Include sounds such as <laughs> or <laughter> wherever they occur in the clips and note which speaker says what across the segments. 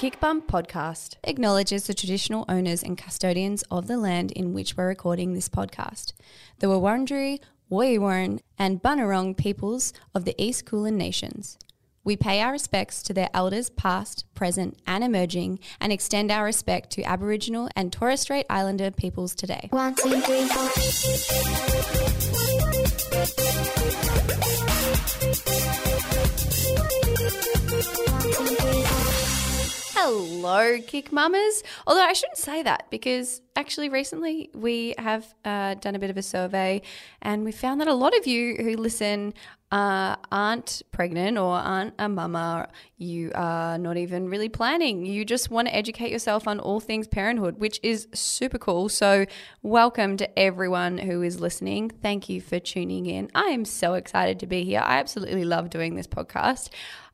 Speaker 1: Kic Bump podcast acknowledges the traditional owners and custodians of the land in which we're recording this podcast, the Wurundjeri, Woiwurrung, and Bunurong peoples of the East Kulin Nations. We pay our respects to their elders past, present, and emerging, and extend our respect to Aboriginal and Torres Strait Islander peoples today.
Speaker 2: One, two, three, four.
Speaker 1: Hello, Kick Mamas. Although I shouldn't say that because actually recently we have uh, done a bit of a survey and we found that a lot of you who listen uh, aren't pregnant or aren't a mama. You are not even really planning. You just want to educate yourself on all things parenthood, which is super cool. So, welcome to everyone who is listening. Thank you for tuning in. I am so excited to be here. I absolutely love doing this podcast.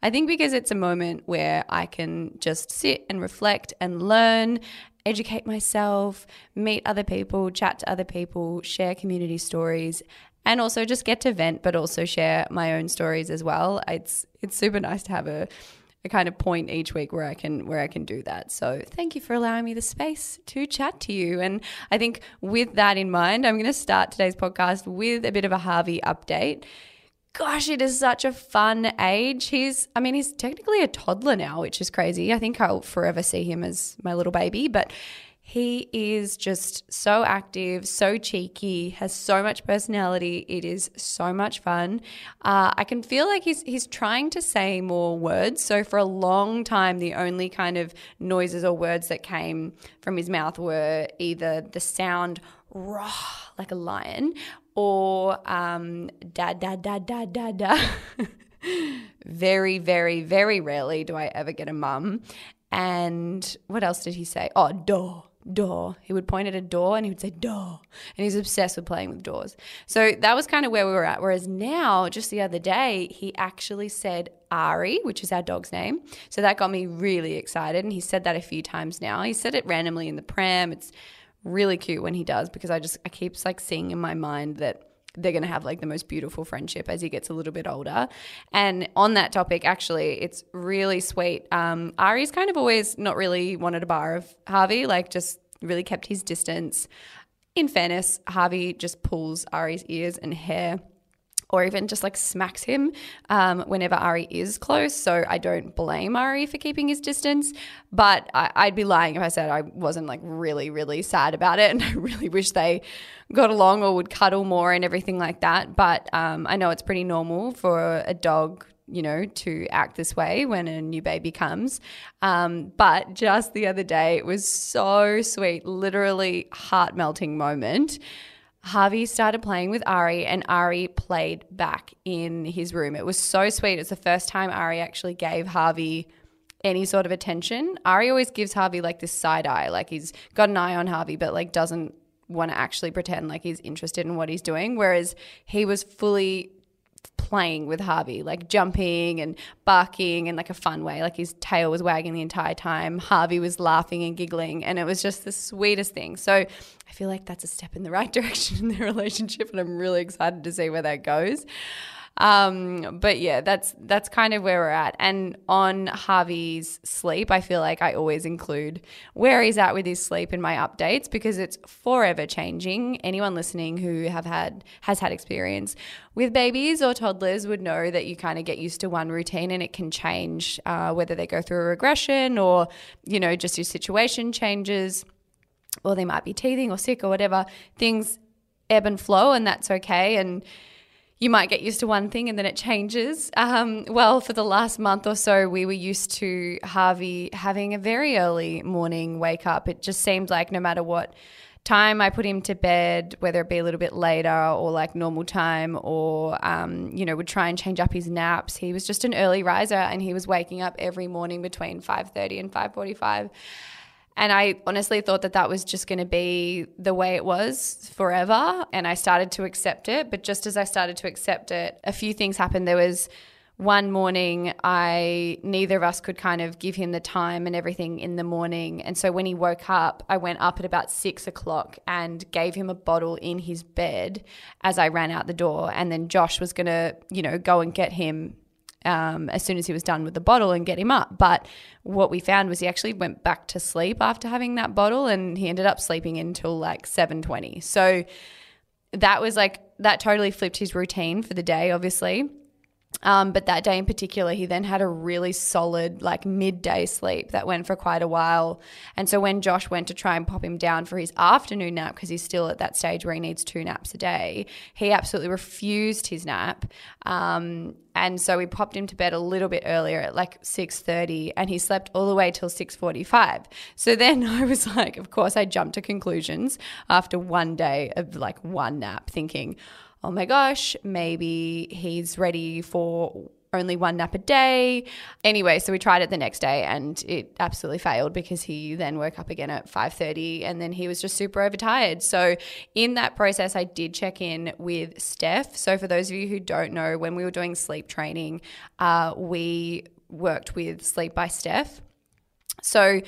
Speaker 1: I think because it's a moment where I can just sit and reflect and learn, educate myself, meet other people, chat to other people, share community stories, and also just get to vent, but also share my own stories as well. It's it's super nice to have a a kind of point each week where I can where I can do that. So thank you for allowing me the space to chat to you. And I think with that in mind, I'm going to start today's podcast with a bit of a Harvey update gosh, it is such a fun age. He's, I mean, he's technically a toddler now, which is crazy. I think I'll forever see him as my little baby, but he is just so active, so cheeky, has so much personality. It is so much fun. Uh, I can feel like he's he's trying to say more words. So for a long time, the only kind of noises or words that came from his mouth were either the sound "rah" like a lion or um, da da da da da da. <laughs> very, very, very rarely do I ever get a mum. And what else did he say? Oh, door, door. He would point at a door and he would say door. And he's obsessed with playing with doors. So that was kind of where we were at. Whereas now, just the other day, he actually said Ari, which is our dog's name. So that got me really excited. And he said that a few times now. He said it randomly in the pram. It's really cute when he does because I just I keep like seeing in my mind that they're going to have like the most beautiful friendship as he gets a little bit older. And on that topic, actually, it's really sweet. Um, Ari's kind of always not really wanted a bar of Harvey, like just really kept his distance. In fairness, Harvey just pulls Ari's ears and hair or even just like smacks him um, whenever Ari is close. So I don't blame Ari for keeping his distance, but I, would be lying if I said I wasn't like really, really sad about it. <laughs> And I really wish they got along or would cuddle more and everything like that. But um, I know it's pretty normal for a dog you know, to act this way when a new baby comes. Um, but just the other day, it was so sweet, literally heart melting moment Harvey started playing with Ari and Ari played back in his room. It was so sweet. It's the first time Ari actually gave Harvey any sort of attention. Ari always gives Harvey like this side eye, like he's got an eye on Harvey, but like doesn't want to actually pretend like he's interested in what he's doing. Whereas he was fully playing with Harvey, like jumping and barking in like a fun way. Like his tail was wagging the entire time. Harvey was laughing and giggling, and it was just the sweetest thing. So I feel like that's a step in the right <laughs> direction in their relationship, and I'm really excited to see where that goes. Um, but yeah, that's that's kind of where we're at. And on Harvey's sleep, I feel like I always include where he's at with his sleep in my updates because it's forever changing. Anyone listening who have had has had experience with babies or toddlers would know that you kind of get used to one routine and it can change uh, whether they go through a regression or you know just your situation changes or they might be teething or sick or whatever. Things ebb and flow, and that's okay. And you might get used to one thing and then it changes. Um, well, for the last month or so, we were used to Harvey having a very early morning wake up. It just seemed like no matter what time I put him to bed, whether it be a little bit later or like normal time, or um, you know, would try and change up his naps. He was just an early riser, and he was waking up every morning between five thirty and five forty five. And I honestly thought that that was just going to be the way it was forever. And I started to accept it. But just as I started to accept it, a few things happened. There was one morning, I neither of us could kind of give him the time and everything in the morning. And so when he woke up, I went up at about six o'clock and gave him a bottle in his bed as I ran out the door. And then Josh was going to, you know, go and get him um, as soon as he was done with the bottle and get him up. But what we found was he actually went back to sleep after having that bottle, and he ended up sleeping until like seven twenty. So that was like that totally flipped his routine for the day, obviously. Um, but that day in particular, he then had a really solid, like midday sleep that went for quite a while. And so when Josh went to try and pop him down for his afternoon nap, because he's still at that stage where he needs two naps a day, he absolutely refused his nap. Um, and so we popped him to bed a little bit earlier at like 6.30 and he slept all the way till 6.45 so then <laughs> i was like of course i jumped to conclusions after one day of like one nap thinking oh my gosh, maybe he's ready for only one nap a day. Anyway, so we tried it the next day and it absolutely failed because he then woke up again at 5:30 and then he was just super overtired. So in that process I did check in with Steph. So for those of you who don't know, when we were doing sleep training, uh, we worked with Sleep by Steph. So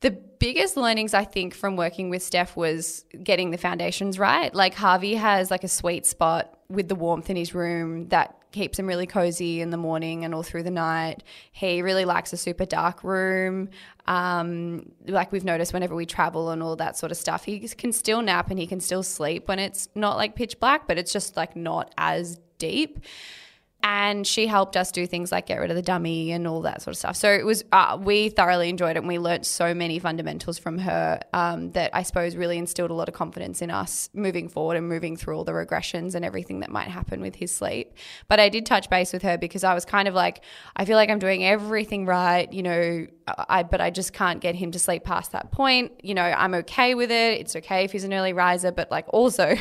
Speaker 1: the biggest learnings I think from working with Steph was getting the foundations right. Like Harvey has like a sweet spot with the warmth in his room that keeps him really cozy in the morning and all through the night. He really likes a super dark room. Um, like we've noticed whenever we travel and all that sort of stuff, he can still nap and he can still sleep when it's not like pitch black, but it's just like not as deep and she helped us do things like get rid of the dummy and all that sort of stuff. So it was uh, we thoroughly enjoyed it, and we learnt so many fundamentals from her um, that I suppose really instilled a lot of confidence in us moving forward and moving through all the regressions and everything that might happen with his sleep. But I did touch base with her because I was kind of like, I feel like I'm doing everything right, you know, I but I just can't get him to sleep past that point. You know, I'm okay with it. It's okay if he's an early riser, but like also.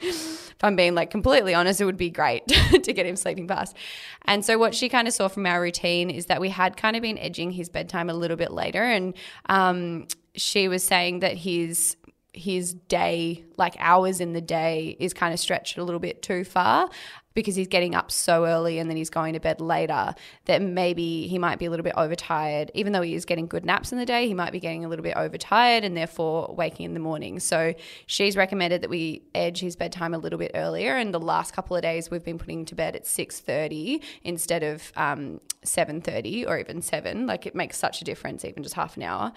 Speaker 1: <laughs> if I'm being like completely honest, it would be great <laughs> to get him sleeping fast. And so what she kind of saw from our routine is that we had kind of been edging his bedtime a little bit later, and um, she was saying that his his day, like hours in the day, is kind of stretched a little bit too far because he's getting up so early and then he's going to bed later that maybe he might be a little bit overtired. Even though he is getting good naps in the day, he might be getting a little bit overtired and therefore waking in the morning. So she's recommended that we edge his bedtime a little bit earlier. And the last couple of days we've been putting him to bed at 6.30 instead of um, 7.30 or even 7. Like it makes such a difference, even just half an hour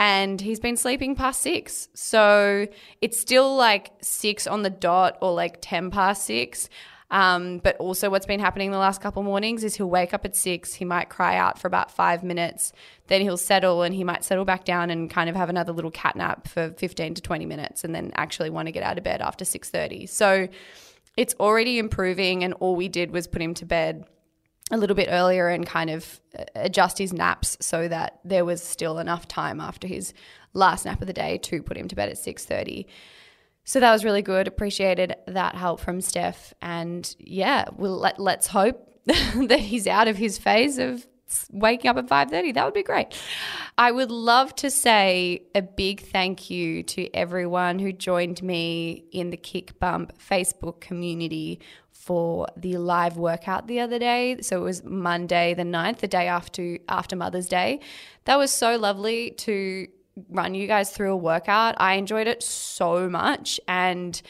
Speaker 1: and he's been sleeping past six. So it's still like six on the dot or like 10 past six. Um, but also, what's been happening the last couple mornings is he'll wake up at six, he might cry out for about five minutes, then he'll settle and he might settle back down and kind of have another little cat nap for 15 to 20 minutes and then actually want to get out of bed after 6.30. So it's already improving and all we did was put him to bed a little bit earlier and kind of uh, adjust his naps so that there was still enough time after his last nap of the day to put him to bed at 6.30 so that was really good appreciated that help from steph and yeah we'll let, let's hope <laughs> that he's out of his phase of waking up at 5:30 that would be great i would love to say a big thank you to everyone who joined me in the Kic Bump facebook community for the live workout the other day. So it was Monday the 9th, the day after after Mother's Day. That was so lovely to run you guys through a workout. I enjoyed it so much and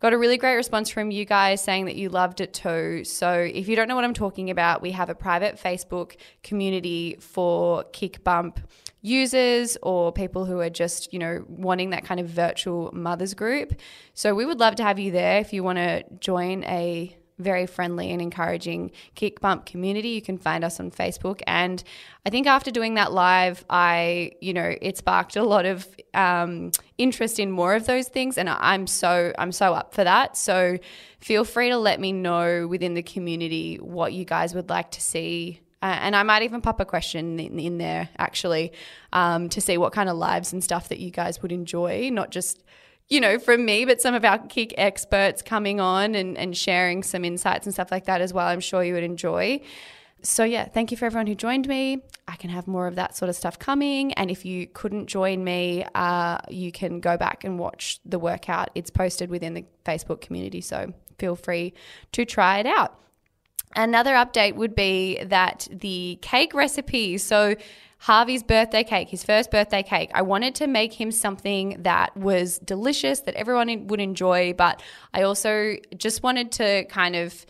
Speaker 1: got a really great response from you guys saying that you loved it too. So if you don't know what I'm talking about, we have a private Facebook community for Kic Bump users or people who are just, you know, wanting that kind of virtual mothers group. So we would love to have you there if you want to join a very friendly and encouraging Kic Bump community. You can find us on Facebook. And I think after doing that live, I, you know, it sparked a lot of um, interest in more of those things. And I'm so, I'm so up for that. So feel free to let me know within the community what you guys would like to see uh, and I might even pop a question in, in there actually um, to see what kind of lives and stuff that you guys would enjoy, not just you know, from me, but some of our Kic experts coming on and, and sharing some insights and stuff like that as well. I'm sure you would enjoy. So, yeah, thank you for everyone who joined me. I can have more of that sort of stuff coming. And if you couldn't join me, uh, you can go back and watch the workout. It's posted within the Facebook community. So, feel free to try it out. Another update would be that the cake recipe. So, Harvey's birthday cake, his first birthday cake. I wanted to make him something that was delicious, that everyone would enjoy, but I also just wanted to kind of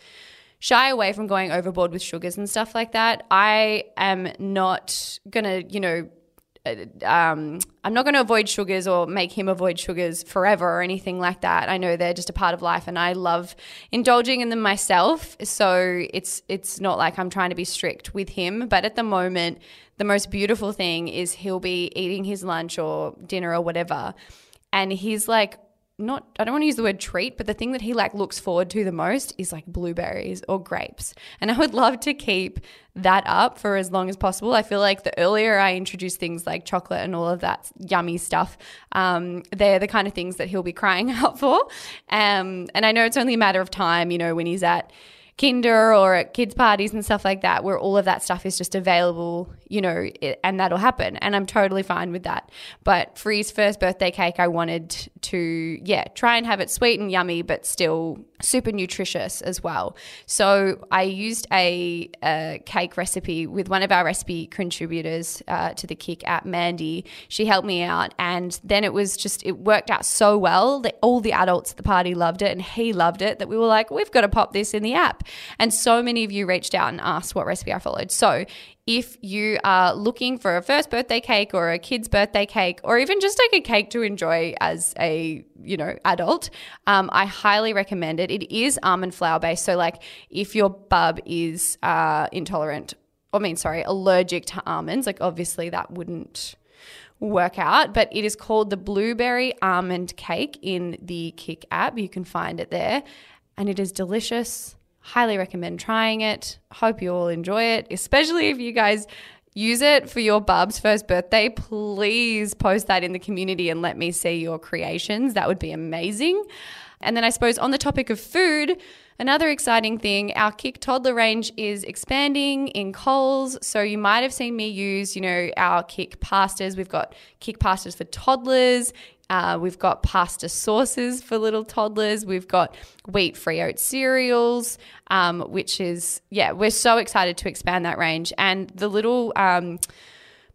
Speaker 1: shy away from going overboard with sugars and stuff like that. I am not gonna, you know, um, I'm not going to avoid sugars or make him avoid sugars forever or anything like that. I know they're just a part of life, and I love indulging in them myself. So it's it's not like I'm trying to be strict with him. But at the moment, the most beautiful thing is he'll be eating his lunch or dinner or whatever, and he's like not I don't want to use the word treat, but the thing that he like looks forward to the most is like blueberries or grapes. And I would <laughs> love to keep that up for as long as possible. I feel like the earlier I introduce things like chocolate and all of that yummy stuff, um, they're the kind of things that he'll be <laughs> crying out for. Um, and I know it's only a matter of time, you know, when he's at kinder or at kids parties and stuff like that where all of that stuff is just available you know and that'll happen. And i'm totally fine with that. But for his first birthday cake i wanted to yeah try and have it sweet and yummy but still super nutritious as well. So i used a, a cake recipe with one of our recipe contributors uh, to the Kic app, mandy. She helped me out and then it was just it worked out so well that all the adults at the party loved it and he loved it that we were like we've got to pop this in the app and so many of you reached out and asked what recipe I followed. So if you are looking for a first birthday cake or a kid's birthday cake or even just like a cake to enjoy as a you know adult um, i highly recommend it. It is almond flour based. So like if your bub is uh, intolerant i mean sorry allergic to almonds like obviously that wouldn't work out but it is called the blueberry almond cake in the Kic app. You can find it there. And it is delicious Highly recommend trying it. Hope you all enjoy it, especially if you guys use it for your bub's first birthday. Please post that in the community and let me see your creations. That would be amazing. And then I suppose on the topic of food, Another exciting thing, our Kic toddler range is expanding in Coles. So you might have seen me use, you know, our Kic pastas. We've got Kic pastas for toddlers, uh, we've got pasta sauces for little toddlers. We've got wheat free oat cereals, um, which is, yeah, we're so excited to expand that range. And the little um,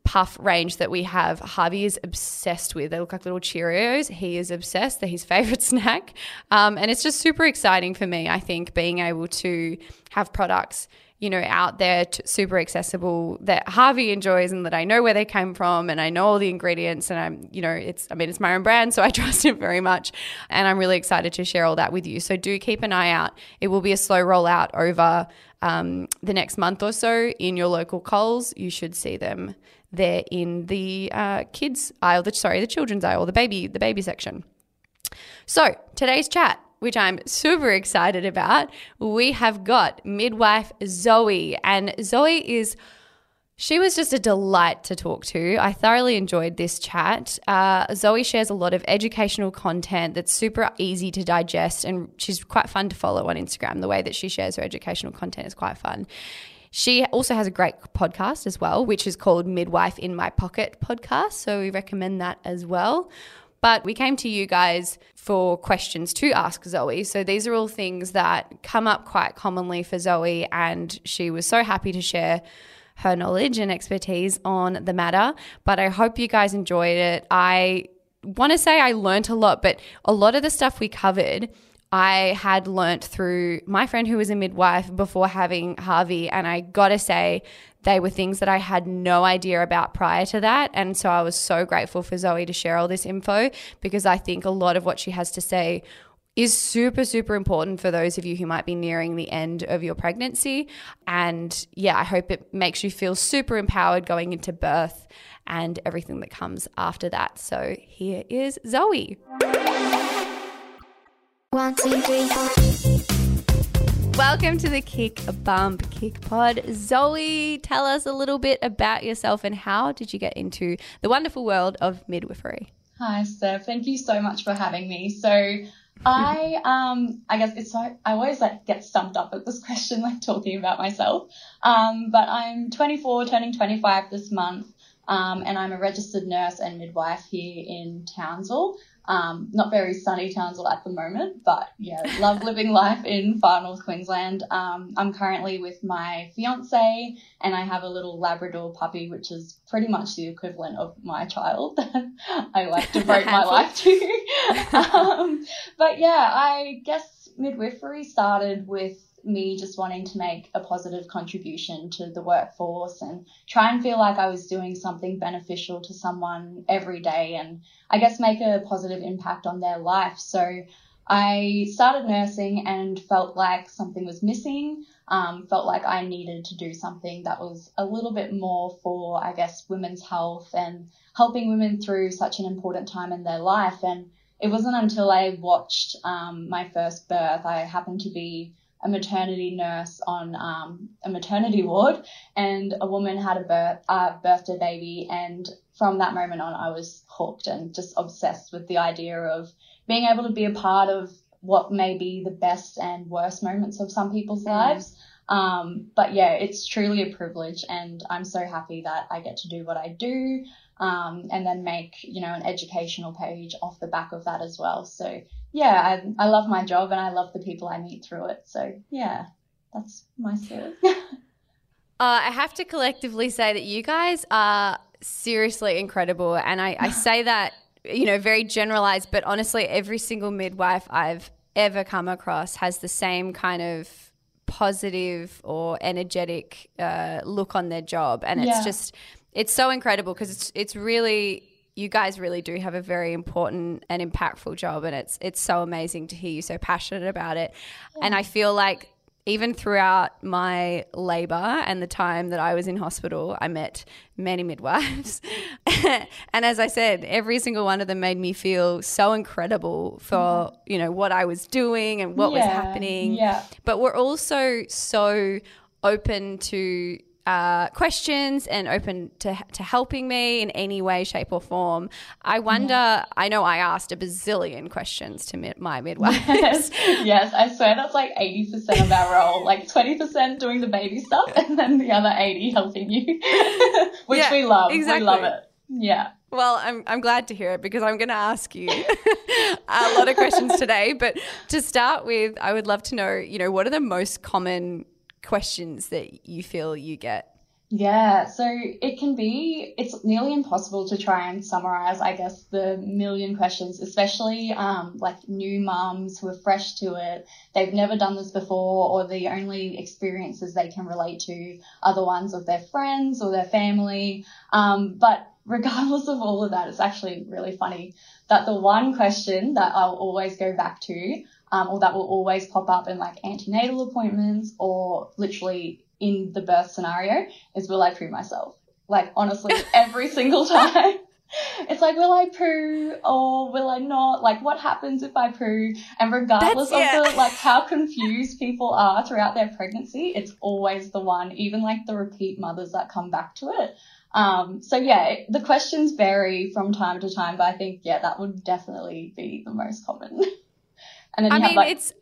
Speaker 1: puff range that we have, Harvey is obsessed with. They look like little Cheerios. He is obsessed. They're his <laughs> favorite snack. Um, and it's just super exciting for me, I think, being able to have products you know, out there, t- super accessible that Harvey enjoys and that I know where they came from and I know all the ingredients and I'm, you know, it's, I mean, it's my own brand, <laughs> so I trust it very much. And I'm really excited to share all that with you. So do keep an eye out. It will be a slow rollout over um, the next month or so in your local Coles. You should see them there in the uh, kids aisle, the, sorry, the children's aisle, the baby, the baby section. So today's chat which I'm super excited about, we have got midwife Zoe. And Zoe is. She was just a delight to talk to. I thoroughly enjoyed this chat. Uh, Zoe shares a lot of educational content that's super easy to digest, and she's quite fun to follow on Instagram. The way that she shares her educational content is quite fun. She also has a great podcast as well, which is called Midwife in My Pocket podcast. So we recommend that as well. But we came to you guys for questions to ask Zoe. So these are all things that come up quite commonly for Zoe, and she was so happy to share her knowledge and expertise on the matter. But I hope you guys enjoyed it. I want to say I learnt a lot, but a lot of the stuff we covered. I had learnt through my friend who was a midwife before having Harvey, and I gotta say, they were things that I had no idea about prior to that. And so I was so grateful for Zoe to share all this info because I think a lot of what she has to say is super, super important for those of you who might be nearing the end of your pregnancy. And yeah, I hope it makes you feel super empowered going into birth and everything that comes after that. So here is Zoe.
Speaker 2: One, two, three, four.
Speaker 1: Welcome to the Kic Bump Kic Pod. Zoe, tell us a little bit about yourself and how did you get into the wonderful world of midwifery?
Speaker 3: Hi, Steph. Thank you so much for having me. So, I um I guess it's I always like get stumped up at this <laughs> question like talking about myself. Um, but I'm 24, turning 25 this month. Um, and I'm a registered nurse and midwife here in Townsville. Um, not very sunny Townsville at the moment, but yeah, love living life in far north Queensland. Um, I'm currently with my fiance, and I have a little Labrador puppy, which is pretty much the equivalent of my child that <laughs> I like to devote my life to. <laughs> um, but yeah, I guess midwifery started with me just wanting to make a positive contribution to the workforce and try and feel like I was doing something beneficial to someone every day and I guess make a positive impact on their life. So I started nursing and felt like something was missing. Um, felt like I needed to do something that was a little bit more for, I guess, women's health and helping women through such an important time in their life. And it wasn't until I watched um, my first birth, I happened to be a maternity nurse on um, a maternity ward, and a woman had a birth, uh, birthed a baby, and from that moment on, I was hooked and just obsessed with the idea of being able to be a part of what may be the best and worst moments of some people's mm. lives. Um, but yeah, it's truly a privilege, and I'm so happy that I get to do what I do, um, and then make you know an educational page off the back of that as well. So yeah, I, I love my job and I love the people I meet through it. So yeah, that's my story. <laughs> uh,
Speaker 1: I have to collectively say that you guys are seriously incredible, and I, I say that you know, very generalized, but honestly, every single midwife I've ever come across has the same kind of positive or energetic uh, look on their job, and it's yeah. just it's so incredible because it's it's really you guys really do have a very important and impactful job, and it's it's so amazing to hear you so passionate about it, yeah. and I feel like even throughout my labor and the time that I was in hospital, I met many midwives. <laughs> and as I said, every single one of them made me feel so incredible for, mm-hmm. you know, what I was doing and what yeah, was happening.
Speaker 3: Yeah.
Speaker 1: But we're also so open to uh, questions and open to, to helping me in any way, shape, or form. I wonder, yeah. I know I asked a bazillion questions to mi- my midwife.
Speaker 3: Yes. <laughs> yes, I swear that's like 80% of our role, like 20% doing the baby stuff and then the other 80 helping you, <laughs> which yeah, we love. Exactly. We love it. Yeah.
Speaker 1: Well, I'm, I'm glad to hear it because I'm going to ask you <laughs> a lot of questions today. But to start with, I would love to know, you know, what are the most common questions that you feel you get?
Speaker 3: Yeah, so it can be, it's nearly impossible to try and summarize, I guess, the million questions, especially um, like new mums who are fresh to it. They've never done this before, or the only experiences they can relate to are the ones of their friends or their family. Um, but regardless of all of that, it's actually really funny that the one question that I'll always go back to um, or that will always pop up in like antenatal appointments or literally in the birth scenario is will I poo myself? Like honestly, <laughs> every single time. It's like, will I poo or will I not? Like, what happens if I poo? And regardless That's, yeah. of the, like how confused people are throughout their pregnancy, it's always the one, even like the repeat mothers that come back to it. Um, so yeah, the questions vary from time to time, but I think, yeah, that would definitely be the most common. <laughs>
Speaker 1: And then I mean, like, it's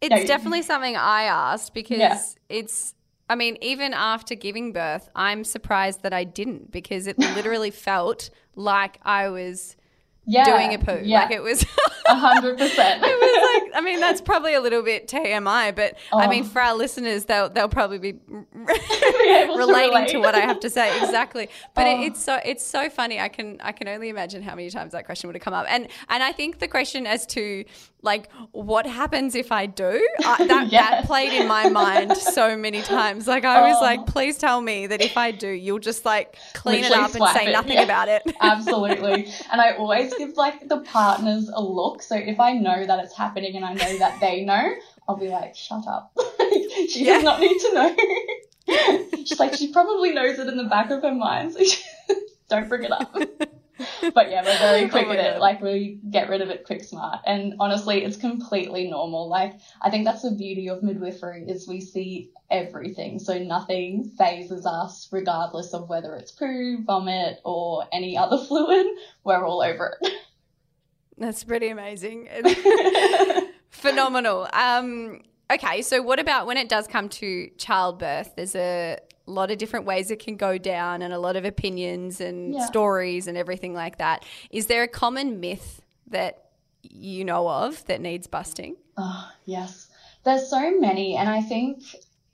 Speaker 1: it's no, definitely something I asked because yeah. it's. I mean, even after giving birth, I'm surprised that I didn't because it literally felt like I was yeah, doing a poo. Yeah. Like it was <laughs>
Speaker 3: a hundred percent. <laughs>
Speaker 1: It was like I mean that's probably a little bit TMI, but oh. I mean oh. for our listeners they'll they'll probably be, <laughs> relating to, to, what I have to say exactly. But oh. it, it's so it's so funny. I can I can only imagine how many times that question would have come up. And and I think the question as to like what happens if I do I, that yes. that played in my mind so many times. Like I was oh. like, please tell me that if I do, you'll just like clean Literally it up and say it. nothing yeah. about it.
Speaker 3: Absolutely. And I always give like the partners a look. So if I know that it's happening and I know that they know, I'll be like, shut up. <laughs> she yeah. does not need to know. <laughs> She's like, she probably knows it in the back of her mind. So <laughs> don't bring it up. <laughs> but yeah, we're very quick oh at it. Like we get rid of it quick smart. And honestly, it's completely normal. Like I think that's the beauty of midwifery is we see everything. So nothing phases us regardless of whether it's poo, vomit, or any other <laughs> fluid. We're all over it.
Speaker 1: That's pretty amazing. <laughs> Phenomenal. Um, okay, so what about when it does come to childbirth? There's a lot of different ways it can go down and a lot of opinions and yeah. stories and everything like that. Is there a common myth that you know of that needs busting?
Speaker 3: Oh, yes. There's so many. And I think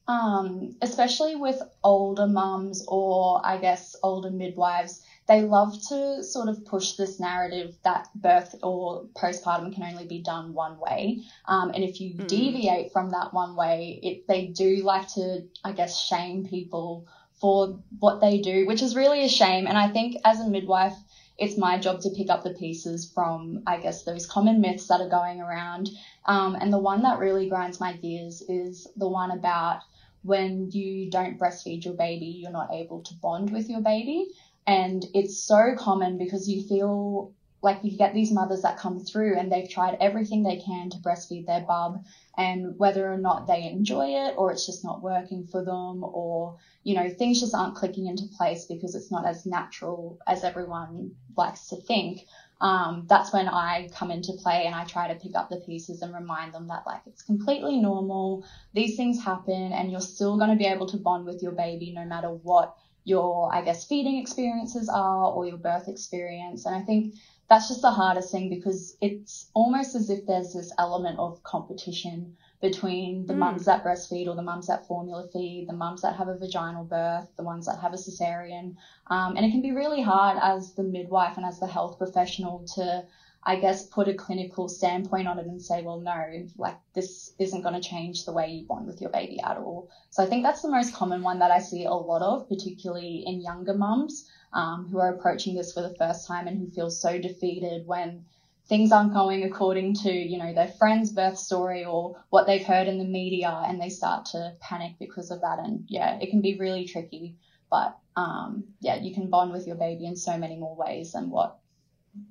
Speaker 3: um, especially with older mums or I guess older midwives, they love to sort of push this narrative that birth or postpartum can only be done one way. Um, and if you mm. deviate from that one way, it, they do like to, I guess, shame people for what they do, which is really a shame. And I think as a midwife, it's my job to pick up the pieces from, I guess, those common myths that are going around. Um, and the one that really grinds my gears is the one about when you don't breastfeed your baby, you're not able to bond with your baby. And it's so common because you feel like you get these mothers that come through and they've tried everything they can to breastfeed their bub and whether or not they enjoy it or it's just not working for them or you know things just aren't clicking into place because it's not as natural as everyone likes to think um, that's when I come into play and I try to pick up the pieces and remind them that like it's completely normal. These things happen and you're still going to be able to bond with your baby no matter what your, I guess, feeding experiences are or your birth experience. And I think that's just the hardest thing because it's almost as if there's this element of competition between the mm. mums that breastfeed or the mums that formula feed, the mums that have a vaginal birth, the ones that have a cesarean. Um, and it can be really hard as the midwife and as the health professional to, I guess, put a clinical standpoint on it and say, well, no, like this isn't going to change the way you bond with your baby at all. So I think that's the most common one that I see a lot of, particularly in younger mums um, who are approaching this for the first time and who feel so defeated when things aren't going according to, you know, their friend's birth story or what they've heard in the media and they start to panic because of that. And yeah, it can be really tricky. But um, yeah, you can bond with your baby in so many more ways than what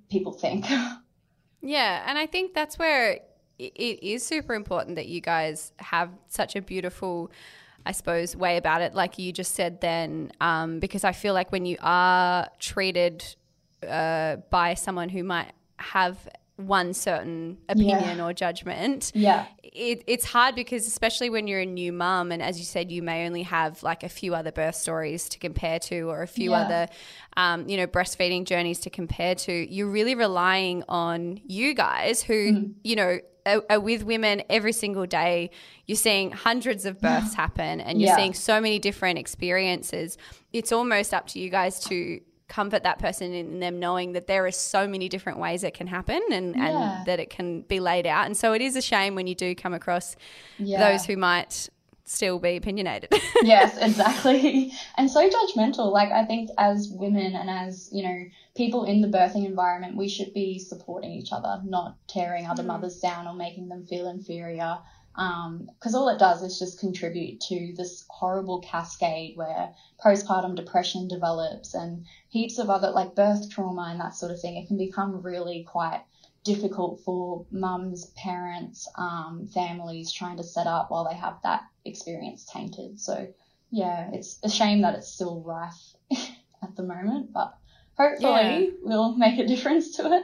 Speaker 3: people think. <laughs>
Speaker 1: yeah, and I think that's where it is super important that you guys have such a beautiful I suppose, way about it, like you just said then, um, because I feel like when you are treated uh, by someone who might have one certain opinion yeah. or judgment.
Speaker 3: Yeah.
Speaker 1: It, it's hard because, especially when you're a new mum, and as you said, you may only have like a few other birth stories to compare to or a few yeah. other, um, you know, breastfeeding journeys to compare to. You're really relying on you guys who, mm. you know, are, are, with women every single day. You're seeing hundreds of births happen and you're yeah. seeing so many different experiences. It's almost up to you guys to comfort that person in them knowing that there are so many different ways it can happen and, yeah. and that it can be laid out. And so it is a shame when you do come across yeah. those who might still be opinionated. <laughs>
Speaker 3: yes, exactly. And so judgmental. Like I think as women and as, you know, people in the birthing environment, we should be supporting each other, not tearing other mm. mothers down or making them feel inferior because um, all it does is just contribute to this horrible cascade where postpartum depression develops and heaps of other like birth trauma and that sort of thing. It can become really quite difficult for mums, parents, um, families trying to set up while they have that experience tainted. So yeah, it's a shame that it's still rife <laughs> at the moment, but hopefully yeah. we'll make a difference to it.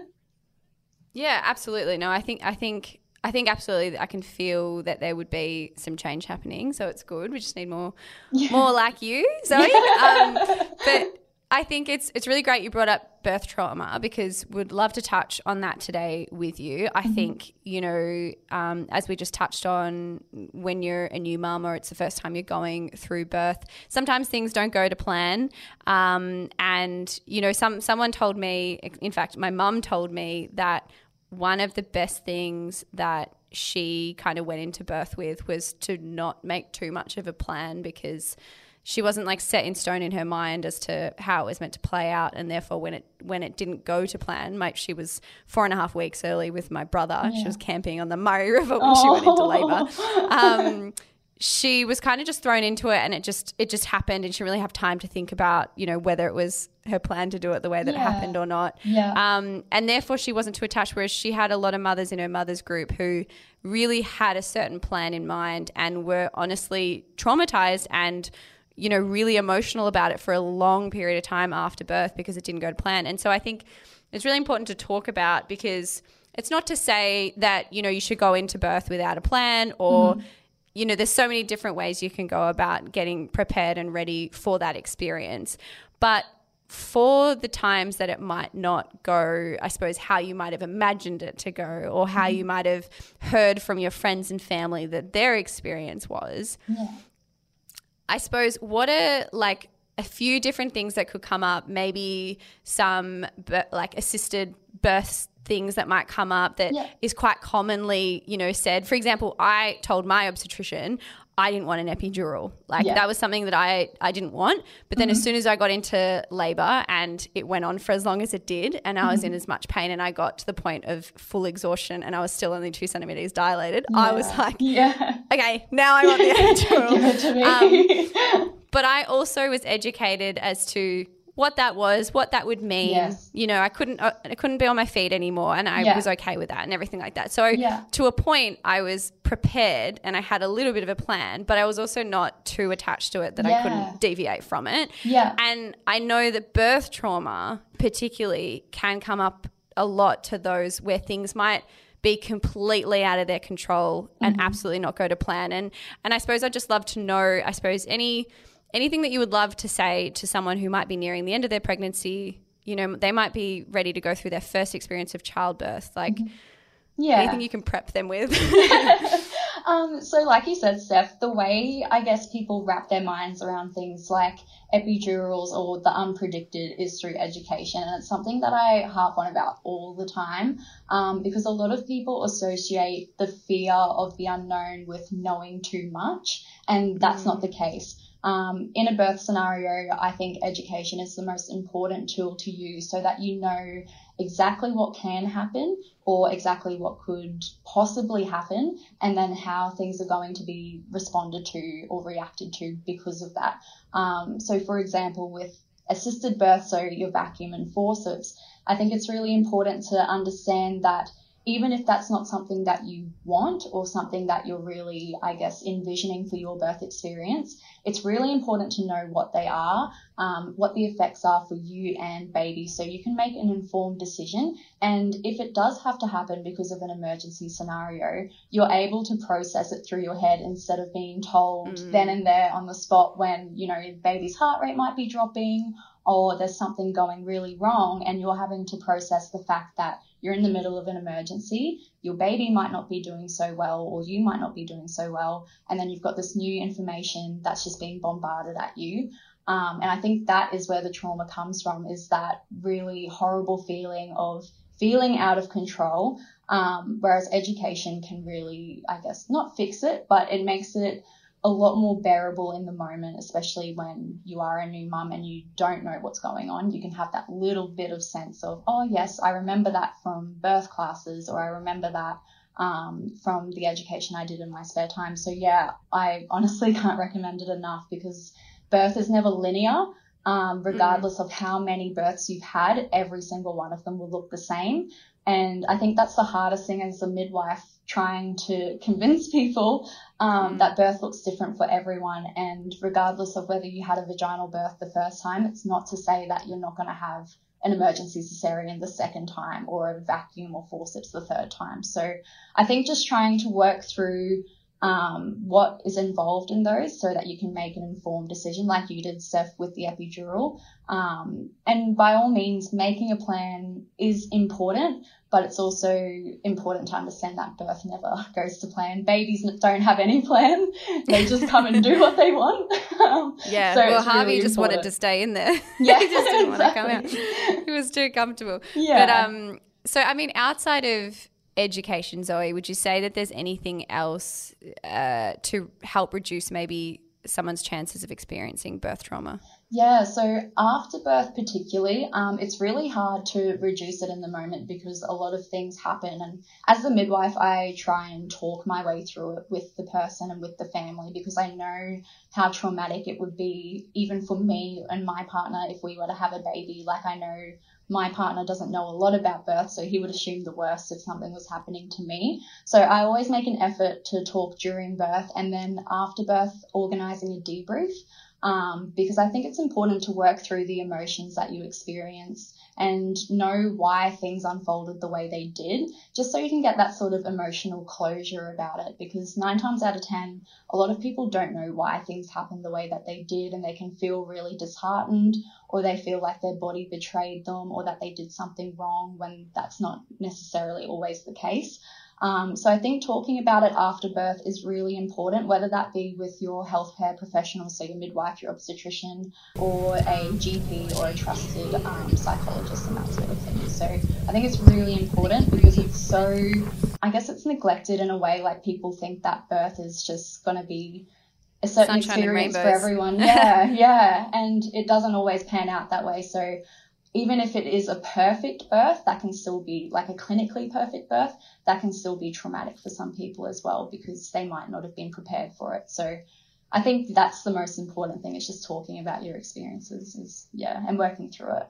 Speaker 1: Yeah, absolutely. No, I think I think I think absolutely I can feel that there would be some change happening. So it's good. We just need more yeah. more like you, <laughs> Zoe. um, but I think it's it's really great you brought up birth trauma because we'd love to touch on that today with you. I mm-hmm. think you know um, as we just touched on when you're a new mum or it's the first time you're going through birth, sometimes things don't go to plan. Um, and you know some someone told me, in fact, my mum told me that one of the best things that she kind of went into birth with was to not make too much of a plan because she wasn't like set in stone in her mind as to how it was meant to play out and therefore when it when it didn't go to plan like she was four and a half weeks early with my brother yeah. she was camping on the murray river when oh. she went into labor <laughs> um, she was kind of just thrown into it and it just it just happened and she really have time to think about you know whether it was her plan to do it the way that yeah. it happened or not
Speaker 3: yeah.
Speaker 1: um, and therefore she wasn't too attached whereas she had a lot of mothers in her mother's group who really had a certain plan in mind and were honestly traumatized and you know really emotional about it for a long period of time after birth because it didn't go to plan and so i think it's really important to talk about because it's not to say that you know you should go into birth without a plan or mm-hmm you know, there's so many different ways you can go about getting prepared and ready for that experience. But for the times that it might not go, I suppose, how you might have imagined it to go, or how mm-hmm. you might have heard from your friends and family that their experience was, yeah. I suppose what are like a few different things that could come up, maybe some like assisted births things that might come up that is
Speaker 3: Yeah.
Speaker 1: quite commonly, you know, said. For example, I told my obstetrician I didn't want an epidural. Like
Speaker 3: Yeah. Mm-hmm.
Speaker 1: that was something that I I didn't want. But then as soon as I got into labor and it went on for as long as it did, and I
Speaker 3: Mm-hmm.
Speaker 1: was in as much pain, and I got to the point of full exhaustion, and I was still only two centimeters dilated, I was like,
Speaker 3: Yeah.
Speaker 1: okay, now I want the epidural. <laughs>
Speaker 3: Give it to me.
Speaker 1: Um, <laughs> but I also was educated as to what that was, what that would mean.
Speaker 3: Yes.
Speaker 1: You know, I couldn't uh, I couldn't be on my feet anymore, and I
Speaker 3: Yeah.
Speaker 1: was okay with that and everything like that. So
Speaker 3: Yeah.
Speaker 1: to a point, I was prepared and I had a little bit of a plan, but I was also not too attached to it that I couldn't deviate from it.
Speaker 3: Yeah.
Speaker 1: And I know that birth trauma, particularly, can come up a lot to those where things might be completely out of their control and absolutely not go to plan. And and I suppose I'd just love to know, I suppose, any anything that you would love to say to someone who might be nearing the end of their pregnancy. You know, they might be ready to go through their first experience of childbirth. Like
Speaker 3: yeah.
Speaker 1: anything you can prep them with. <laughs> <laughs>
Speaker 3: Um, so like you said, Steph, the way I guess people wrap their minds around things like epidurals or the unpredicted is through education. And it's something that I harp on about all the time um, because a lot of people associate the fear of the unknown with knowing too much, and that's not the case. Um, in a birth scenario, I think education is the most important tool to use so that you know exactly what can happen or exactly what could possibly happen, and then how things are going to be responded to or reacted to because of that. Um, so, for example, with assisted birth, so your vacuum and forceps, I think it's really important to understand that even if that's not something that you want or something that you're really, I guess, envisioning for your birth experience, it's really important to know what they are, um, what the effects are for you and baby, so you can make an informed decision. And if it does have to happen because of an emergency scenario, you're able to process it through your head instead of being told then and there on the spot when, you know, baby's heart rate might be dropping or there's something going really wrong and you're having to process the fact that you're in the middle of an emergency, your baby might not be doing so well, or you might not be doing so well, and then you've got this new information that's just being bombarded at you. Um, and I think that is where the trauma comes from, is that really horrible feeling of feeling out of control. Um, whereas education can really, I guess, not fix it, but it makes it a lot more bearable in the moment, especially when you are a new mum and you don't know what's going on. You can have that little bit of sense of, oh, yes, I remember that from birth classes, or I remember that um, from the education I did in my spare time. So, yeah, I honestly <laughs> can't recommend it enough because birth is never linear. Um, regardless of how many births you've had, every single one of them will look the same. And I think that's the hardest thing as a midwife trying to convince people um, that birth looks different for everyone. And regardless of whether you had a vaginal birth the first time, it's not to say that you're not going to have an emergency cesarean the second time or a vacuum or forceps the third time. So I think just trying to work through um, what is involved in those so that you can make an informed decision like you did, Steph, with the epidural. Um, and by all means, making a plan is important, but it's also important to understand that birth never goes to plan. Babies don't have any plan. They just come and do what they want. Um,
Speaker 1: Yeah.
Speaker 3: so
Speaker 1: well, Harvey
Speaker 3: really
Speaker 1: just wanted to stay in there. <laughs>
Speaker 3: Yeah,
Speaker 1: he just didn't want to come out.
Speaker 3: exactly. <laughs>
Speaker 1: He was too comfortable.
Speaker 3: Yeah.
Speaker 1: But um, so I mean, outside of education, Zoe, would you say that there's anything else uh, to help reduce maybe someone's chances of experiencing birth trauma?
Speaker 3: Yeah, so after birth, particularly, um, it's really hard to reduce it in the moment because a lot of things happen. And as the midwife, I try and talk my way through it with the person and with the family because I know how traumatic it would be, even for me and my partner, if we were to have a baby. Like, I know my partner doesn't know a lot about birth, so he would assume the worst if something was happening to me. So I always make an effort to talk during birth and then after birth, organizing a debrief um, because I think it's important to work through the emotions that you experience and know why things unfolded the way they did, just so you can get that sort of emotional closure about it. Because nine times out of ten, a lot of people don't know why things happened the way that they did, and they can feel really disheartened, or they feel like their body betrayed them, or that they did something wrong when that's not necessarily always the case. Um, so I think talking about it after birth is really important, whether that be with your healthcare professional, so your midwife, your obstetrician, or a GP or a trusted um, psychologist and that sort of thing. So I think it's really important because it's so, I guess it's neglected in a way, like people think that birth is just going to be a certain
Speaker 1: Sunshine
Speaker 3: experience for everyone. <laughs> Yeah, yeah. And it doesn't always pan out that way. So even if it is a perfect birth, that can still be like a clinically perfect birth, that can still be traumatic for some people as well because they might not have been prepared for it. So I think that's the most important thing is just talking about your experiences is yeah, and working through it.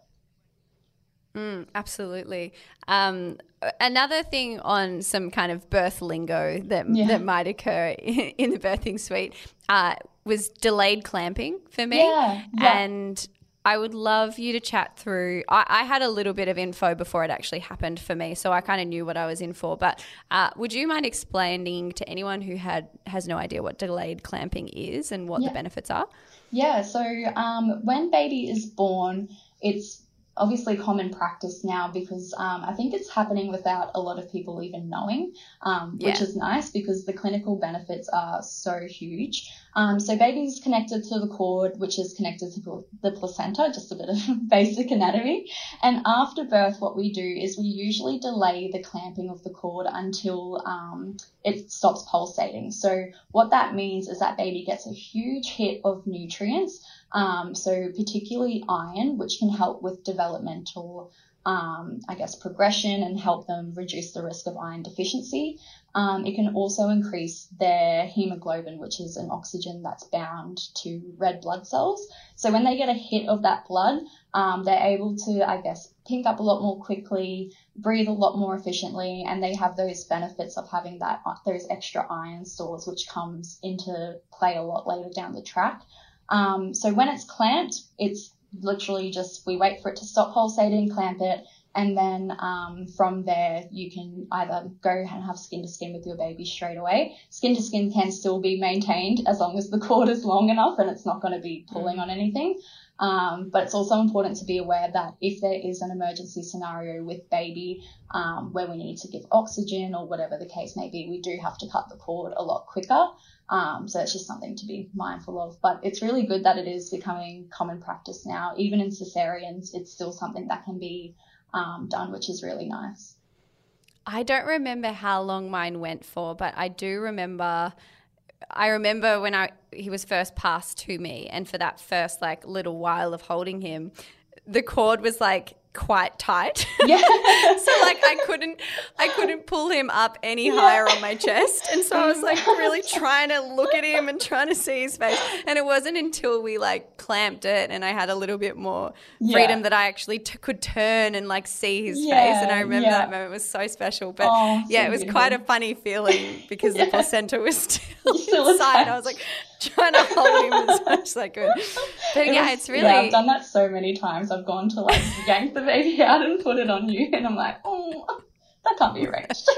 Speaker 1: Mm, absolutely. Um, another thing on some kind of birth lingo that
Speaker 3: Yeah.
Speaker 1: that might occur <laughs> in the birthing suite uh, was delayed clamping for me.
Speaker 3: Yeah, yeah.
Speaker 1: And I would love you to chat through. I, I had a little bit of info before it actually happened for me, so I kind of knew what I was in for. But uh, would you mind explaining to anyone who had has no idea what delayed clamping is and what
Speaker 3: Yeah.
Speaker 1: the benefits are?
Speaker 3: Yeah, so um, when baby is born, it's obviously common practice now because um, I think it's happening without a lot of people even knowing, um, which is nice because the clinical benefits are so huge. Um, so baby's connected to the cord, which is connected to the placenta, just a bit of <laughs> basic anatomy. And after birth, what we do is we usually delay the clamping of the cord until um, it stops pulsating. So what that means is that baby gets a huge hit of nutrients, um, so particularly iron, which can help with developmental, um, I guess, progression and help them reduce the risk of iron deficiency. Um, it can also increase their hemoglobin, which is an oxygen that's bound to red blood cells. So when they get a hit of that blood, um, they're able to, I guess, pink up a lot more quickly, breathe a lot more efficiently, and they have those benefits of having that those extra iron stores, which comes into play a lot later down the track. Um, so when it's clamped, it's literally just we wait for it to stop pulsating, clamp it, and then um, from there you can either go and have skin to skin with your baby straight away. Skin to skin can still be maintained as long as the cord is long enough and it's not going to be pulling on anything. Um, but it's also important to be aware that if there is an emergency scenario with baby um, where we need to give oxygen or whatever the case may be, we do have to cut the cord a lot quicker. Um, so it's just something to be mindful of. But it's really good that it is becoming common practice now. Even in cesareans, it's still something that can be um, done, which is really nice.
Speaker 1: I don't remember how long mine went for, but I do remember. I remember when I he was first passed to me, and for that first like little while of holding him, the cord was like quite tight.
Speaker 3: Yeah. <laughs>
Speaker 1: so like I couldn't I couldn't pull him up any higher on my chest. And so I was like mm. really trying to look at him and trying to see his face. And it wasn't until we like clamped it and I had a little bit more freedom that I actually t- could turn and like see his face. And I remember
Speaker 3: yeah.
Speaker 1: that moment was so special. But
Speaker 3: Oh,
Speaker 1: yeah,
Speaker 3: so
Speaker 1: it was
Speaker 3: beautiful.
Speaker 1: quite a funny feeling because the <laughs> placenta was <laughs> still,
Speaker 3: Still
Speaker 1: inside. I was like trying to hold him as much as I could. But
Speaker 3: It
Speaker 1: yeah,
Speaker 3: was-
Speaker 1: it's really
Speaker 3: Yeah, I've done that so many times. I've gone to like yank the baby out and put it on you, and I'm like, oh, that can't be arranged.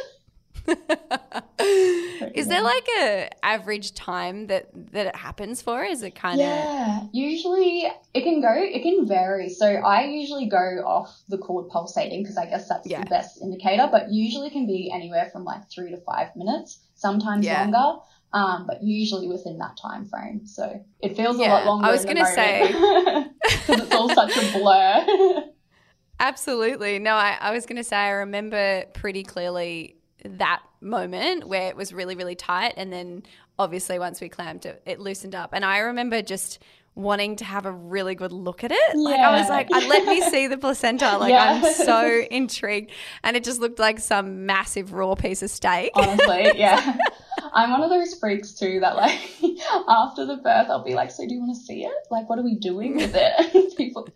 Speaker 3: <laughs>
Speaker 1: Is there like a average time that that it happens for? Is it kind of
Speaker 3: Yeah, usually it can go, it can vary. So I usually go off the cord pulsating because I guess that's
Speaker 1: Yeah.
Speaker 3: the best indicator, but usually can be anywhere from like three to five minutes, sometimes
Speaker 1: Yeah.
Speaker 3: longer, um, but usually within that time frame. So it feels a lot longer.
Speaker 1: I was gonna say- <laughs>
Speaker 3: because it's all such a blur. <laughs>
Speaker 1: Absolutely. No, I, I was going to say, I remember pretty clearly that moment where it was really, really tight. And then obviously, once we clamped it, it loosened up. And I remember just wanting to have a really good look at it. Like, I was like, uh, let me <laughs> see the placenta. Like,
Speaker 3: Yeah.
Speaker 1: I'm so intrigued. And it just looked like some massive raw piece of steak.
Speaker 3: Honestly, <laughs> yeah. I'm one of those freaks too that like <laughs> after the birth I'll be like, so do you want to see it? Like, what are we doing with it?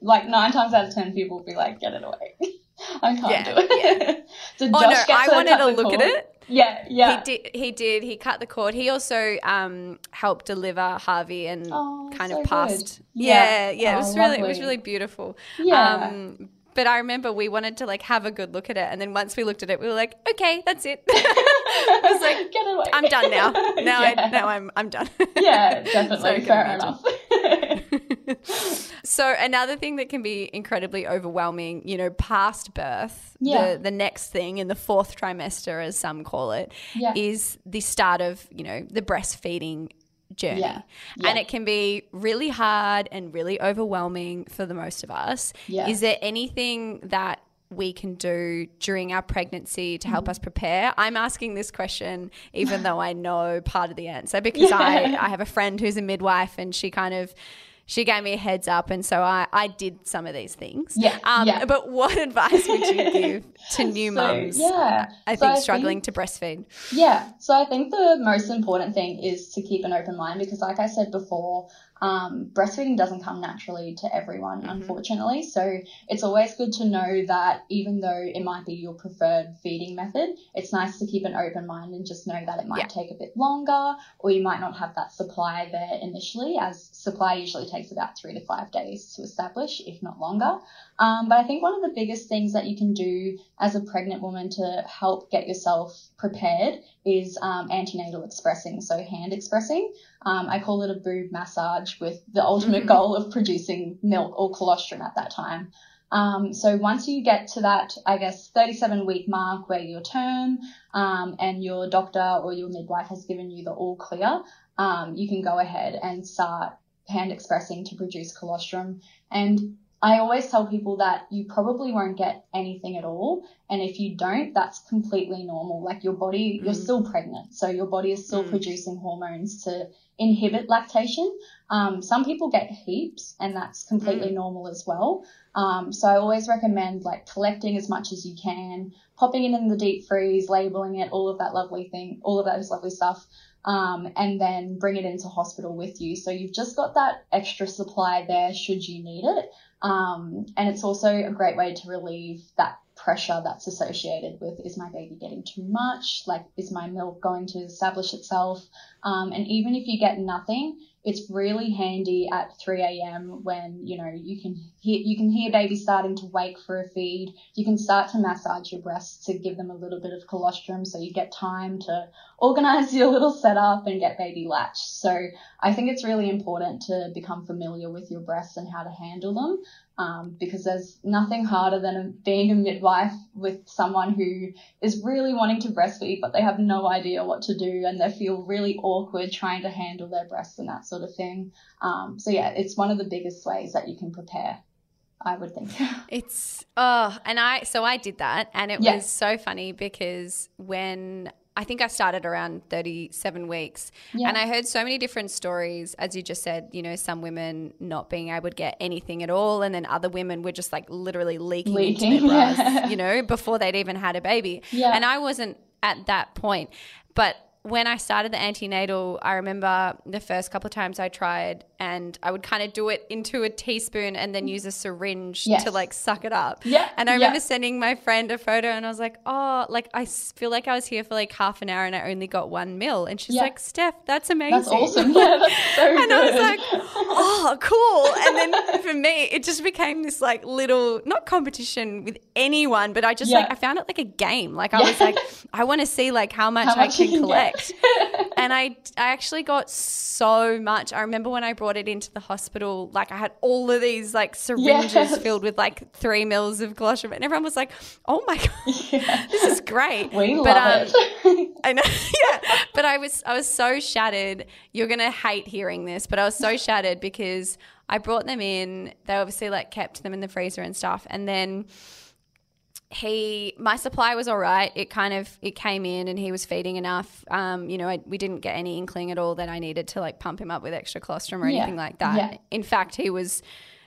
Speaker 3: Like nine times out of ten people will be like, get it away. <laughs> I can't
Speaker 1: Yeah,
Speaker 3: do it. Did <laughs>
Speaker 1: Oh,
Speaker 3: Josh
Speaker 1: no, I wanted to look at it.
Speaker 3: Yeah, yeah.
Speaker 1: He did. He did. He cut the cord. He also um, helped deliver Harvey and
Speaker 3: Oh,
Speaker 1: kind
Speaker 3: so
Speaker 1: of passed.
Speaker 3: good.
Speaker 1: Yeah,
Speaker 3: Yeah.
Speaker 1: yeah. it
Speaker 3: Oh,
Speaker 1: was really, it was really beautiful.
Speaker 3: Yeah.
Speaker 1: Um, but I remember we wanted to like have a good look at it, and then once we looked at it, we were like, okay, that's it. <laughs> I was like,
Speaker 3: Get away.
Speaker 1: I'm done now. Now,
Speaker 3: yeah.
Speaker 1: I, now I'm, I'm done.
Speaker 3: yeah, definitely.
Speaker 1: can
Speaker 3: Fair
Speaker 1: imagine.
Speaker 3: enough. <laughs>
Speaker 1: So another thing that can be incredibly overwhelming, you know, past birth,
Speaker 3: Yeah.
Speaker 1: the the next thing in the fourth trimester, as some call it, is
Speaker 3: Yeah.
Speaker 1: the start of you know the breastfeeding journey,
Speaker 3: Yeah.
Speaker 1: and it can be really hard and really overwhelming for the most of us.
Speaker 3: Yeah.
Speaker 1: Is there anything that we can do during our pregnancy to
Speaker 3: Mm-hmm.
Speaker 1: help us prepare? I'm asking this question even though I know part of the answer because <laughs> I, I have a friend who's a midwife and she kind of she gave me a heads up and so I, I did some of these things.
Speaker 3: Yeah,
Speaker 1: Um,
Speaker 3: yeah.
Speaker 1: But what <laughs> advice would you <laughs> give to new
Speaker 3: So,
Speaker 1: mums?
Speaker 3: yeah.
Speaker 1: I
Speaker 3: So
Speaker 1: think struggling to breastfeed.
Speaker 3: Yeah, so I think the most important thing is to keep an open mind because, like I said before, um, breastfeeding doesn't come naturally to everyone,
Speaker 1: Mm-hmm.
Speaker 3: unfortunately. So it's always good to know that even though it might be your preferred feeding method, it's nice to keep an open mind and just know that it might
Speaker 1: Yeah.
Speaker 3: take a bit longer or you might not have that supply there initially, as supply usually takes about three to five days to establish, if not longer. Um, but I think one of the biggest things that you can do as a pregnant woman to help get yourself prepared is um, antenatal expressing, so hand expressing. Um, I call it a boob massage with the ultimate
Speaker 1: Mhm.
Speaker 3: goal of producing milk or colostrum at that time. Um, so once you get to that, I guess, 37 week mark where your term um, and your doctor or your midwife has given you the all clear, um, you can go ahead and start hand expressing to produce colostrum. And I always tell people that you probably won't get anything at all. And if you don't, that's completely normal. Like your body, you're
Speaker 1: Mm.
Speaker 3: still pregnant. So your body is still
Speaker 1: Mm.
Speaker 3: producing hormones to inhibit lactation. Um, some people get heaps and that's completely normal as well. Um, so I always recommend like collecting as much as you can, popping it in the deep freeze, labeling it, all of that lovely thing, all of those lovely stuff. Um, and then bring it into hospital with you. So you've just got that extra supply there should you need it. Um, and it's also a great way to relieve that pressure that's associated with is my baby getting too much? Like, is my milk going to establish itself? Um, and even if you get nothing, it's really handy at 3 a.m. when you know you can hear you can hear baby starting to wake for a feed. You can start to massage your breasts to give them a little bit of colostrum, so you get time to organize <laughs> your little setup and get baby latched. So I think it's really important to become familiar with your breasts and how to handle them. Um, because there's nothing harder than being a midwife with someone who is really wanting to breastfeed, but they have no idea what to do and they feel really awkward trying to handle their breasts and that sort of thing. Um, so yeah, it's one of the biggest ways that you can prepare, I would think. <laughs>
Speaker 1: It's oh, and I so I did that, and it
Speaker 3: Yeah.
Speaker 1: was so funny because when I think I started around 37 weeks,
Speaker 3: Yeah.
Speaker 1: and I heard so many different stories, as you just said. You know, some women not being able to get anything at all, and then other women were just like literally leaking,
Speaker 3: Leaking,
Speaker 1: into their <laughs> bras, you know, before they'd even had a baby.
Speaker 3: Yeah.
Speaker 1: And I wasn't at that point, but when I started the antenatal, I remember the first couple of times I tried, and I would kind of do it into a teaspoon and then use a syringe
Speaker 3: Yes.
Speaker 1: to like suck it up.
Speaker 3: Yeah,
Speaker 1: And I
Speaker 3: yeah.
Speaker 1: remember sending my friend a photo, and I was like, "Oh, like I feel like I was here for like half an hour, and I only got one mil." And she's
Speaker 3: Yeah.
Speaker 1: like, "Steph, that's amazing."
Speaker 3: That's awesome. <laughs> Yeah, that's so <laughs>
Speaker 1: and I was like, "Oh, cool!" And then for me, it just became this like little not competition with anyone, but I just
Speaker 3: Yeah.
Speaker 1: like I found it like a game. Like I
Speaker 3: Yeah.
Speaker 1: was like, I want to see like how much,
Speaker 3: How
Speaker 1: I
Speaker 3: much you
Speaker 1: can
Speaker 3: can
Speaker 1: collect. <laughs> and I I actually got so much. I remember when I brought it into the hospital, like I had all of these like syringes
Speaker 3: Yes.
Speaker 1: filled with like three mils of colostrum, and everyone was like, "Oh my god, <laughs>
Speaker 3: Yeah.
Speaker 1: this is great."
Speaker 3: We
Speaker 1: But,
Speaker 3: love
Speaker 1: um,
Speaker 3: it. <laughs>
Speaker 1: I know, yeah. But I was I was so shattered. You're gonna hate hearing this, but I was so shattered because I brought them in. They obviously like kept them in the freezer and stuff, and then he my supply was all right. It kind of it came in and he was feeding enough. Um you know I, we didn't get any inkling at all that i needed to like pump him up with extra colostrum or
Speaker 3: Yeah.
Speaker 1: anything like that.
Speaker 3: Yeah.
Speaker 1: in fact he was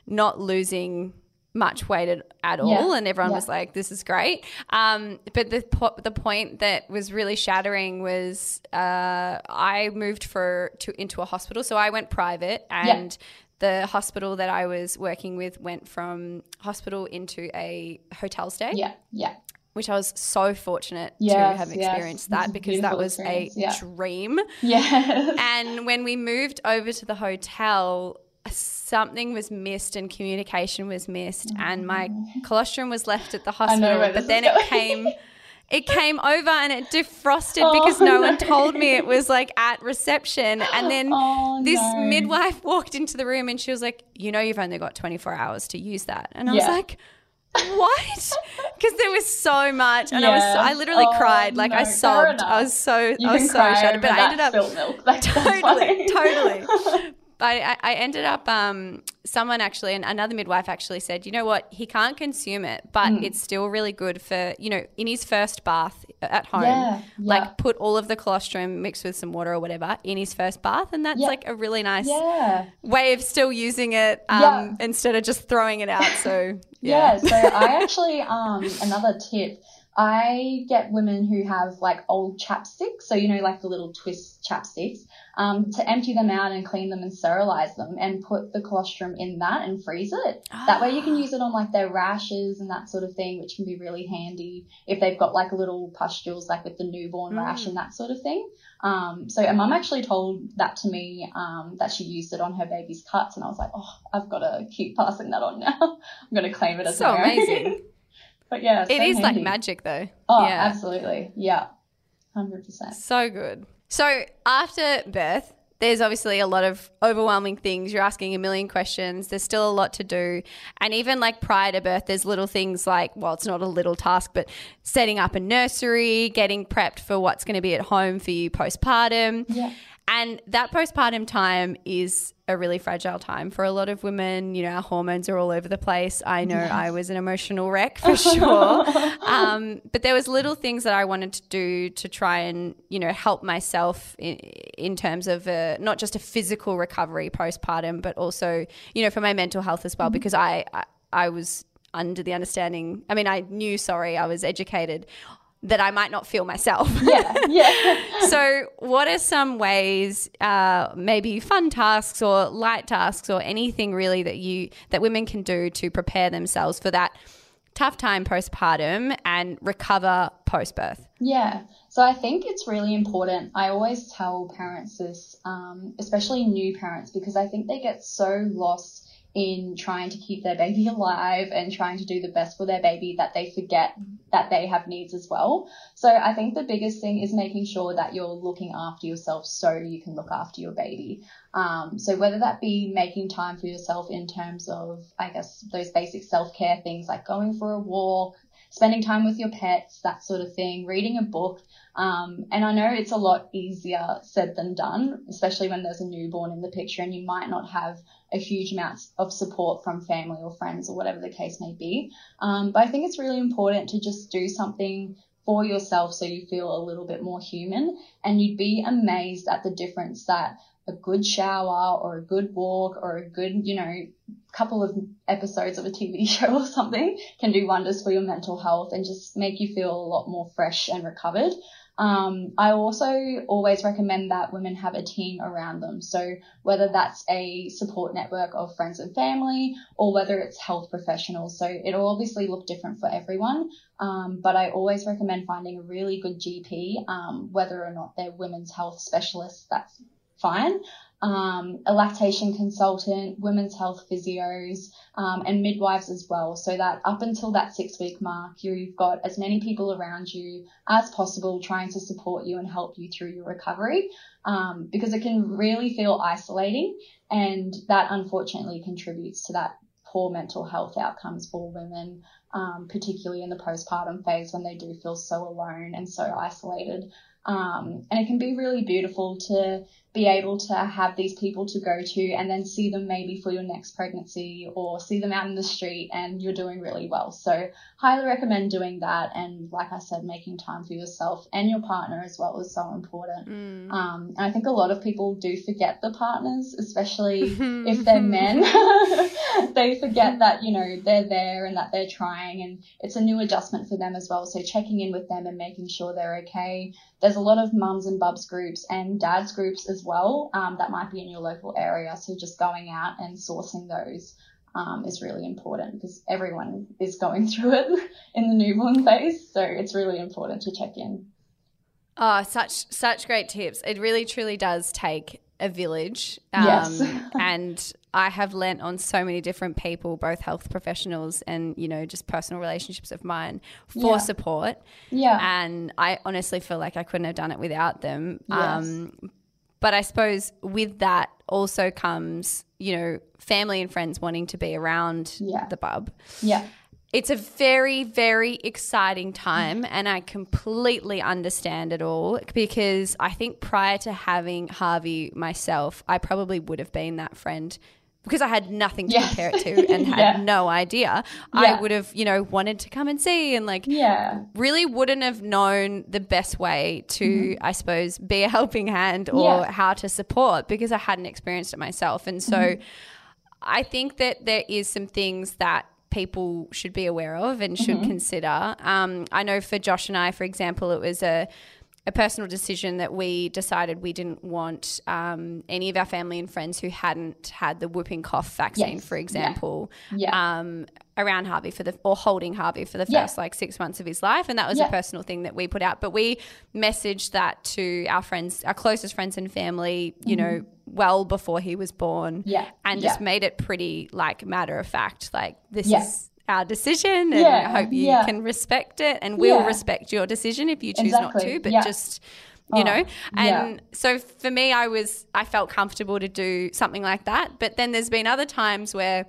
Speaker 1: not losing much weight at, at all
Speaker 3: Yeah.
Speaker 1: and everyone was like this is great. Um but the po- the point that was really shattering was uh i moved for to into a hospital. So i went private and the hospital that I was working with went from hospital into a hotel stay
Speaker 3: yeah, yeah.
Speaker 1: which I was so fortunate to have experienced
Speaker 3: It's
Speaker 1: that <laughs> because that was a
Speaker 3: yeah.
Speaker 1: dream.
Speaker 3: Yes.
Speaker 1: And when we moved over to the hotel, something was missed and communication was missed, and my colostrum was left at the
Speaker 3: Mm.
Speaker 1: hospital. But then it came. <laughs> it came over and it defrosted because
Speaker 3: Oh,
Speaker 1: no one told me it was like at reception. And then
Speaker 3: Oh,
Speaker 1: this
Speaker 3: no.
Speaker 1: midwife walked into the room and she was like, You know, you've only got 24 hours to use that. And I was like, what? <laughs> Because there was so much, and I was,
Speaker 3: Yeah.
Speaker 1: I literally
Speaker 3: Oh,
Speaker 1: cried, like I
Speaker 3: no, fair
Speaker 1: sobbed. I was so,
Speaker 3: You
Speaker 1: I was so shattered. But I ended up
Speaker 3: milk. <laughs> That's <laughs>
Speaker 1: totally, totally. But I, I ended up, um, someone actually, and another midwife actually said, you know what, he can't consume it, but
Speaker 3: Mm.
Speaker 1: it's still really good for, you know, in his first bath at home.
Speaker 3: Yeah,
Speaker 1: Like
Speaker 3: yeah.
Speaker 1: put all of the colostrum mixed with some water or whatever in his first bath. And that's
Speaker 3: Yeah.
Speaker 1: like a really nice way of still using it um, instead of just throwing it out. So, <laughs>
Speaker 3: Yeah,
Speaker 1: yeah.
Speaker 3: so I <laughs> actually um another tip. I get women who have like old chapsticks, so you know, like the little twist chapsticks, um, to empty them out and clean them and sterilize them and put the colostrum in that and freeze it. That way you can use it on like their rashes and that sort of thing, which can be really handy if they've got like little pustules, like with the newborn rash and that sort of thing. Um, so a mum actually told that to me, um, that she used it on her baby's cuts, and I was like, oh, I've got to keep passing that on now. <laughs> I'm going to claim it as
Speaker 1: So amazing. <laughs>
Speaker 3: but yeah,
Speaker 1: It
Speaker 3: so
Speaker 1: is like magic though.
Speaker 3: Oh,
Speaker 1: yeah.
Speaker 3: absolutely. Yeah, hundred percent.
Speaker 1: So good. So after birth, there's obviously a lot of overwhelming things. You're asking a million questions. There's still a lot to do. And even like prior to birth, there's little things like, well, it's not a little task, but setting up a nursery, getting prepped for what's going to be at home for you postpartum.
Speaker 3: Yeah.
Speaker 1: And that postpartum time is a really fragile time for a lot of women. You know, our hormones are all over the place. I know I was an emotional wreck for sure. <laughs> um, but there was little things that I wanted to do to try and, you know, help myself in, in terms of uh not just a physical recovery postpartum, but also, you know, for my mental health as well, because I, I, I was under the understanding, I mean, I knew, sorry, I was educated that I might not feel myself.
Speaker 3: Yeah, yeah. <laughs>
Speaker 1: so, what are some ways, uh, maybe fun tasks or light tasks or anything really that you that women can do to prepare themselves for that tough time postpartum and recover post birth?
Speaker 3: Yeah. So I think it's really important. I always tell parents this, um, especially new parents, because I think they get so lost in trying to keep their baby <laughs> alive and trying to do the best for their baby that they forget that they have needs as well. So I think the biggest thing is making sure that you're looking after yourself so you can look after your baby. Um, so whether that be making time for yourself in terms of, I guess, those basic self-care things like going for a walk, spending time with your pets, that sort of thing, reading a book. Um, and I know it's a lot easier said than done, especially when there's a newborn in the picture and you might not have a huge amount of support from family or friends or whatever the case may be. Um, but I think it's really important to just do something for yourself so you feel a little bit more human. And you'd be amazed at the difference that a good shower or a good walk or a good, you know, couple of episodes of a TV <laughs> show or something can do wonders for your mental health and just make you feel a lot more fresh and recovered. Um, I also always recommend that women have a team around them. So whether that's a support network of friends and family or whether it's health professionals. So it'll obviously look different for everyone. Um, but I always recommend finding a really good GP, um, whether or not they're women's health specialists, that's fine. Um, a lactation consultant, women's health physios, um, and midwives as well. So that up until that six week mark, you've got as many people around you as possible trying to support you and help you through your recovery. Um, because it can really feel isolating and that unfortunately contributes to that poor mental health outcomes for women, um, particularly in the postpartum phase when they do feel so alone and so isolated. Um, and it can be really beautiful to be able to have these people to go to and then see them maybe for your next pregnancy or see them out in the street and you're doing really well. So highly recommend doing that. And like I said, making time for yourself and your partner as well is so important. Um, and I think a lot of people do forget the partners, especially <laughs> if they're men. <laughs> they forget that, you know, they're there and that they're trying and it's a new adjustment for them as well. So checking in with them and making sure they're okay. There's a lot of mums and bubs groups and dads groups as well um, that might be in your local area. So just going out and sourcing those um, is really important because everyone is going <laughs> through it in the newborn phase. So it's really important to check in.
Speaker 1: Oh, such such great tips. It really truly does take a village. Um,
Speaker 3: Yes. <laughs>
Speaker 1: and I have lent on so many different people, both health professionals and, you know, just personal relationships of mine for
Speaker 3: Yeah.
Speaker 1: support.
Speaker 3: Yeah.
Speaker 1: And I honestly feel like I couldn't have done it without them.
Speaker 3: Yes.
Speaker 1: Um, but I suppose with that also comes, you know, family and friends wanting to be around
Speaker 3: Yeah.
Speaker 1: the bub.
Speaker 3: yeah.
Speaker 1: It's a very, very exciting time, and I completely understand it all because I think prior to having Harvey myself, I probably would have been that friend because I had nothing to compare it to and had <laughs>
Speaker 3: Yeah.
Speaker 1: no idea. I would have, you know, wanted to come and see and like
Speaker 3: Yeah.
Speaker 1: really wouldn't have known the best way to, I suppose, be a helping hand or
Speaker 3: Mm-hmm. Yeah.
Speaker 1: how to support because I hadn't experienced it myself. And so
Speaker 3: Mm-hmm.
Speaker 1: I think that there is some things that people should be aware of and should
Speaker 3: Mm-hmm.
Speaker 1: consider. Um, I know for Josh and I, for example, it was a a personal decision that we decided we didn't want um, any of our family and friends who hadn't had the whooping cough vaccine,
Speaker 3: Yes.
Speaker 1: for example,
Speaker 3: Yeah.
Speaker 1: um, around Harvey for the or holding Harvey for the first like six months of his life, and that was
Speaker 3: Yeah.
Speaker 1: a personal thing that we put out. But we messaged that to our friends, our closest friends and family, you know, well before he was born,
Speaker 3: Mm-hmm. Yeah.
Speaker 1: and just made it pretty like matter of fact, like this
Speaker 3: Yeah.
Speaker 1: is our decision, and
Speaker 3: Yeah.
Speaker 1: I hope you
Speaker 3: Yeah.
Speaker 1: can respect it, and we'll
Speaker 3: Yeah.
Speaker 1: respect your decision if you choose not to, but just. You
Speaker 3: Oh,
Speaker 1: know, and so for me, I was I felt comfortable to do something like that. But then there's been other times where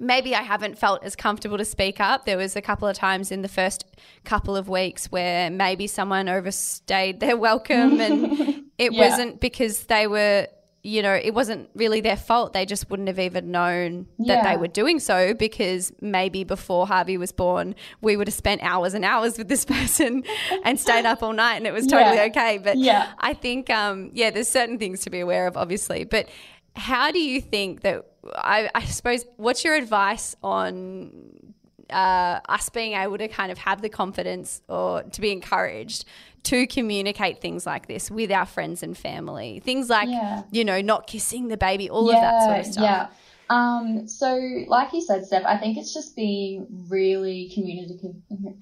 Speaker 1: maybe I haven't felt as comfortable to speak up. There was a couple of times in the first couple of weeks where maybe someone overstayed their <laughs> welcome and <laughs> it
Speaker 3: Yeah.
Speaker 1: wasn't because they were you know, it wasn't really their fault. They just wouldn't have even known that they were doing so because maybe before Harvey was born, we would have spent hours and hours with this <laughs> person and stayed up all night and it was totally
Speaker 3: Yeah.
Speaker 1: okay. But
Speaker 3: Yeah.
Speaker 1: I think, um, yeah, there's certain things to be aware of, obviously. But how do you think that? I, I suppose, what's your advice on uh, us being able to kind of have the confidence or to be encouraged to communicate things like this with our friends and family? Things like,
Speaker 3: Yeah.
Speaker 1: you know, not kissing the baby, all of that sort of stuff.
Speaker 3: Yeah. Um, so, like you said, Steph, I think it's just being really communicative,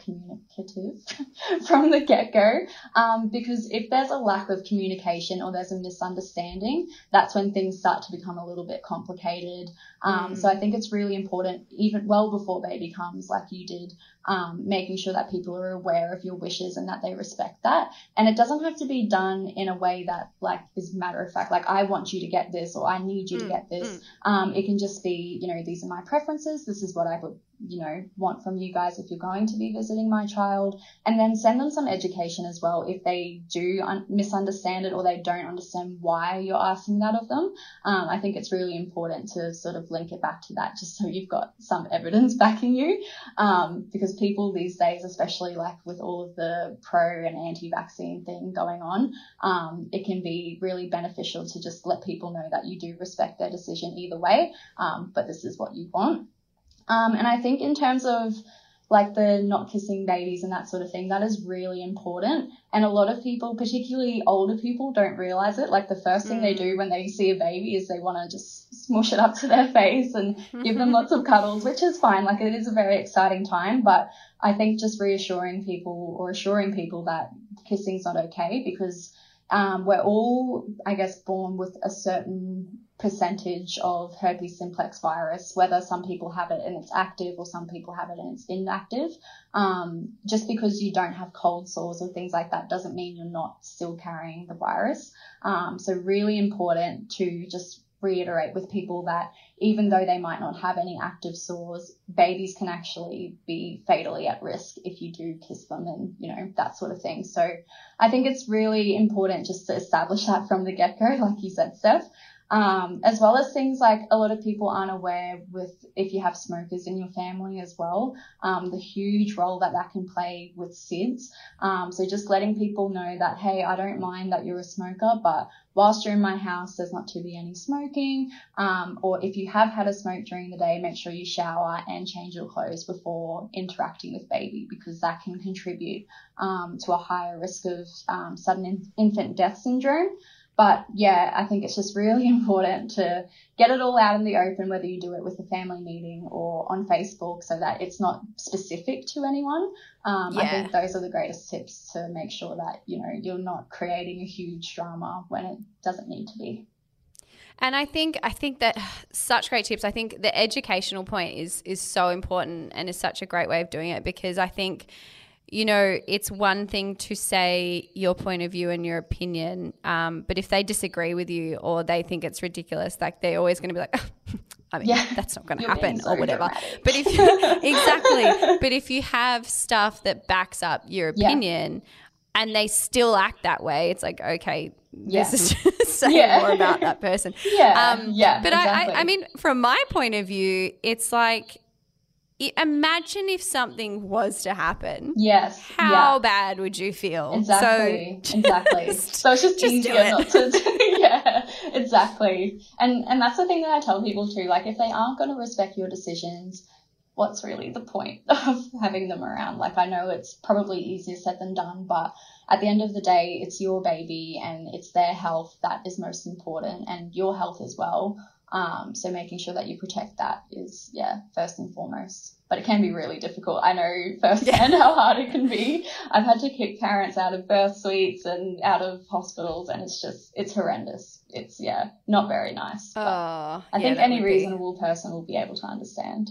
Speaker 3: communicative <laughs> from the get go. Um, because if there's a lack of communication or there's a misunderstanding, that's when things start to become a little bit complicated. Um, So I think it's really important, even well before baby comes, like you did, um, making sure that people are aware of your wishes and that they respect that. And it doesn't have to be done in a way that like is matter of fact, like I want you to get this or I need you to get this. Um, it can just be, you know, these are my preferences. This is what I would, you know, want from you guys if you're going to be visiting my child. And then send them some education as well if they do un- misunderstand it or they don't understand why you're asking that of them. Um, I think it's really important to sort of link it back to that just so you've got some evidence <laughs> backing you. Um, because people these days, especially like with all of the pro and anti vaccine thing going on, um, it can be really beneficial to just let people know that you do respect their decision either way, um, but this is what you want. Um, and I think in terms of like the not kissing babies and that sort of thing, that is really important. And a lot of people, particularly older people, don't realize it. Like the first thing they do when they see a baby is they want to just smush it up to their face and give them lots of <laughs> cuddles, which is fine. Like it is a very exciting time, but I think just reassuring people or assuring people that kissing's not okay because um, we're all, I guess, born with a certain percentage of herpes simplex virus, whether some people have it and it's active or some people have it and it's inactive. Um, just because you don't have cold sores or things like that doesn't mean you're not still carrying the virus. Um, so really important to just reiterate with people that even though they might not have any active sores, babies can actually be fatally at risk if you do kiss them and, you know, that sort of thing. So I think it's really important just to establish that from the get go, like you said, Steph. Um, as well as things like a lot of people aren't aware with if you have smokers in your family as well, um, the huge role that that can play with SIDS. Um, so just letting people know that, hey, I don't mind that you're a smoker, but whilst you're in my house, there's not to be any smoking. Um, or if you have had a smoke during the day, make sure you shower and change your clothes before interacting with baby because that can contribute um, to a higher risk of um, sudden in- infant death syndrome. But yeah, I think it's just really <laughs> important to get it all out in the open, whether you do it with a family meeting or on Facebook, so that it's not specific to anyone. Um, I think those are the greatest tips to make sure that you know you're not creating a huge drama when it doesn't need to be.
Speaker 1: And I think I think that <sighs> such great tips. I think the educational point is is so important and is such a great way of doing it because I think you know it's one thing to say your point of view and your opinion, um, but if they disagree with you or they think it's ridiculous, like they're always going to be like. <laughs> I mean,
Speaker 3: Yeah.
Speaker 1: that's not going to happen
Speaker 3: so
Speaker 1: or whatever.
Speaker 3: dramatic.
Speaker 1: But if you, <laughs> exactly, but if you have stuff that backs up your
Speaker 3: Yeah.
Speaker 1: opinion, and they still act that way, it's like okay,
Speaker 3: Yeah.
Speaker 1: this is <laughs> just saying
Speaker 3: Yeah.
Speaker 1: more about that person.
Speaker 3: Yeah,
Speaker 1: Um,
Speaker 3: yeah,
Speaker 1: But
Speaker 3: exactly.
Speaker 1: I, I, I mean, from my point of view, it's like, imagine if something was to happen.
Speaker 3: Yes.
Speaker 1: How
Speaker 3: yeah.
Speaker 1: bad would you feel?
Speaker 3: Exactly.
Speaker 1: So,
Speaker 3: exactly.
Speaker 1: just- <laughs>
Speaker 3: So it's just,
Speaker 1: just
Speaker 3: easier
Speaker 1: it.
Speaker 3: not to. <laughs> yeah. Exactly. And and that's the thing that I tell people too. Like if they aren't going to respect your decisions, what's really the point <laughs> of having them around? Like I know it's probably easier said than done, but at the end of the day, it's your baby and it's their health that is most important, and your health as well. Um, so making sure that you protect that is yeah first and foremost. But it can be really difficult. I know firsthand how hard it can be. I've had to kick parents out of birth suites and out of hospitals, and it's just it's horrendous. It's yeah not very nice. But
Speaker 1: oh,
Speaker 3: I think
Speaker 1: that
Speaker 3: any
Speaker 1: would be-
Speaker 3: reasonable person will be able to understand.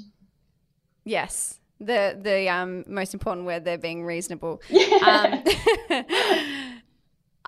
Speaker 1: Yes. The the um, most important word there being reasonable. <laughs>
Speaker 3: Yeah.
Speaker 1: Um, <laughs>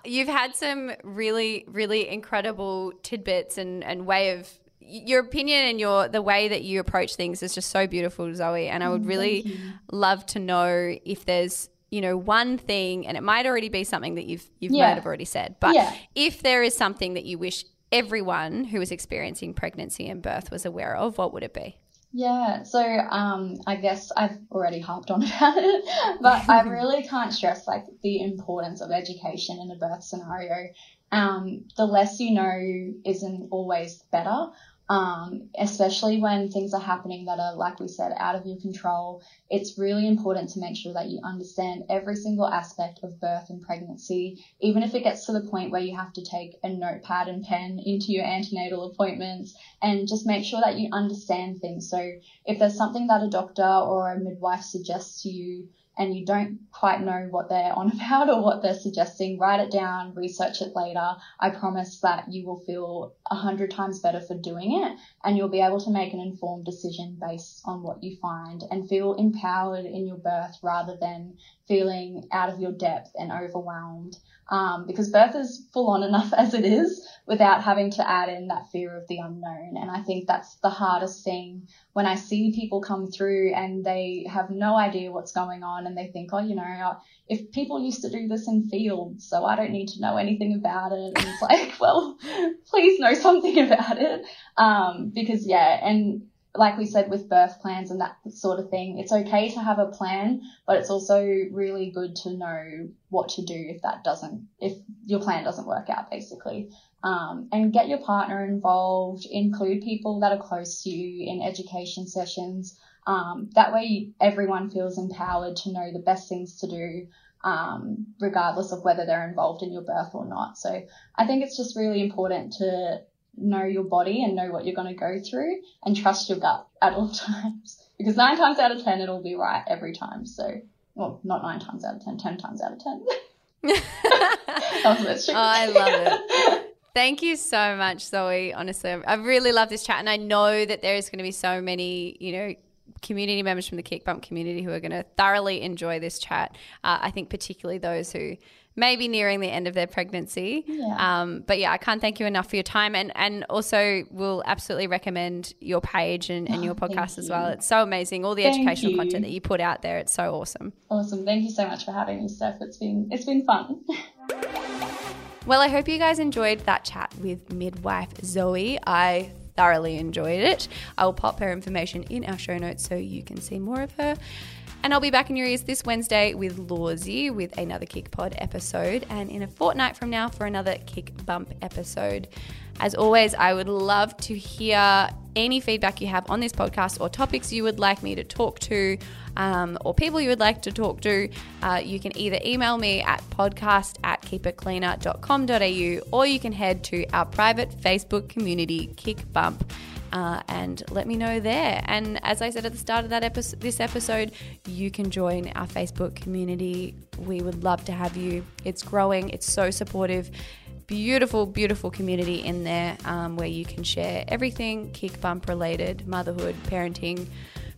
Speaker 1: you've had some really, really incredible tidbits and, and way of your opinion and your the way that you approach things is just so beautiful, Zoe. And I
Speaker 3: Mm,
Speaker 1: would really love to know if there's you know one thing, and it might already be something that you've you've
Speaker 3: Yeah.
Speaker 1: might have already said, but
Speaker 3: Yeah.
Speaker 1: if there is something that you wish everyone who is experiencing pregnancy and birth was aware of, what would it be?
Speaker 3: Yeah, so um, I guess I've already harped on <laughs> about it, but I <laughs> really can't stress like the importance of education in a birth scenario. Um, the less you know isn't always better, um, especially when things are happening that are, like we said, out of your control. It's really important to make sure that you understand every single aspect of birth and pregnancy, even if it gets to the point where you have to take a notepad and pen into your antenatal appointments and just make sure that you understand things. So if there's something that a doctor or a midwife suggests to you and you don't quite know what they're on <laughs> about or what they're suggesting, write it down, research it later. I promise that you will feel a hundred times better for doing it and you'll be able to make an informed decision based on what you find and feel empowered in your birth rather than feeling out of your depth and overwhelmed. Um, because birth is full on enough <laughs> as it is without having to add in that fear of the unknown. And I think that's the hardest thing when I see people come through and they have no idea what's going on and they think, oh, you know, if people used to do this in fields, so I don't need to know anything about it. And it's like, <laughs> well, <laughs> please know something about it. Um, because yeah, and like we said with birth plans and that sort of thing, it's okay to have a plan, but it's also really good to know what to do if that doesn't, if your plan doesn't work out, basically. Um, and get your partner involved, include people that are close to you in education sessions. Um, that way, everyone feels empowered to know the best things to do, um, regardless of whether they're involved in your birth or not. So I think it's just really important to know your body and know what you're going to go through and trust your gut at all <laughs> times. Because nine times out of ten, it'll be right every time. So, well, not nine times out of ten, ten times out of ten. <laughs> that was a bit strict.
Speaker 1: Oh, I love it. <laughs> Thank you so much, Zoe. Honestly, I I really love this chat, and I know that there is going to be so many, you know, community members from the Kic Bump community who are going to thoroughly enjoy this chat. Uh, I think particularly those who may be nearing the end of their pregnancy.
Speaker 3: Yeah.
Speaker 1: Um, but yeah, I can't thank you enough for your time, and and also will absolutely recommend your page and, and your
Speaker 3: Oh, thank
Speaker 1: podcast as well. It's so amazing. All the
Speaker 3: Thank
Speaker 1: educational
Speaker 3: you.
Speaker 1: content that you put out there, it's so awesome.
Speaker 3: Awesome. Thank you so much for having me, Steph. It's been it's been fun. <laughs>
Speaker 1: Well, I hope you guys enjoyed that chat with midwife Zoe. I thoroughly enjoyed it. I will pop her information in our show notes so you can see more of her. And I'll be back in your ears this Wednesday with Lawsy with another Kic Pod episode, and in a fortnight from now for another Kic Bump episode. As always, I would love to hear any feedback you have on this podcast or topics you would like me to talk to um, or people you would like to talk to. Uh, you can either email me at podcast at keepitcleaner.com.au or you can head to our private Facebook community, Kic Bump uh, and let me know there. And as I said at the start of that episode, this episode, you can join our Facebook community. We would love to have you. It's growing. It's so supportive beautiful, beautiful community in there um, where you can share everything Kic Bump related, motherhood, parenting,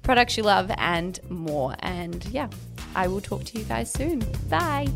Speaker 1: products you love, and more. And yeah, I will talk to you guys soon. Bye.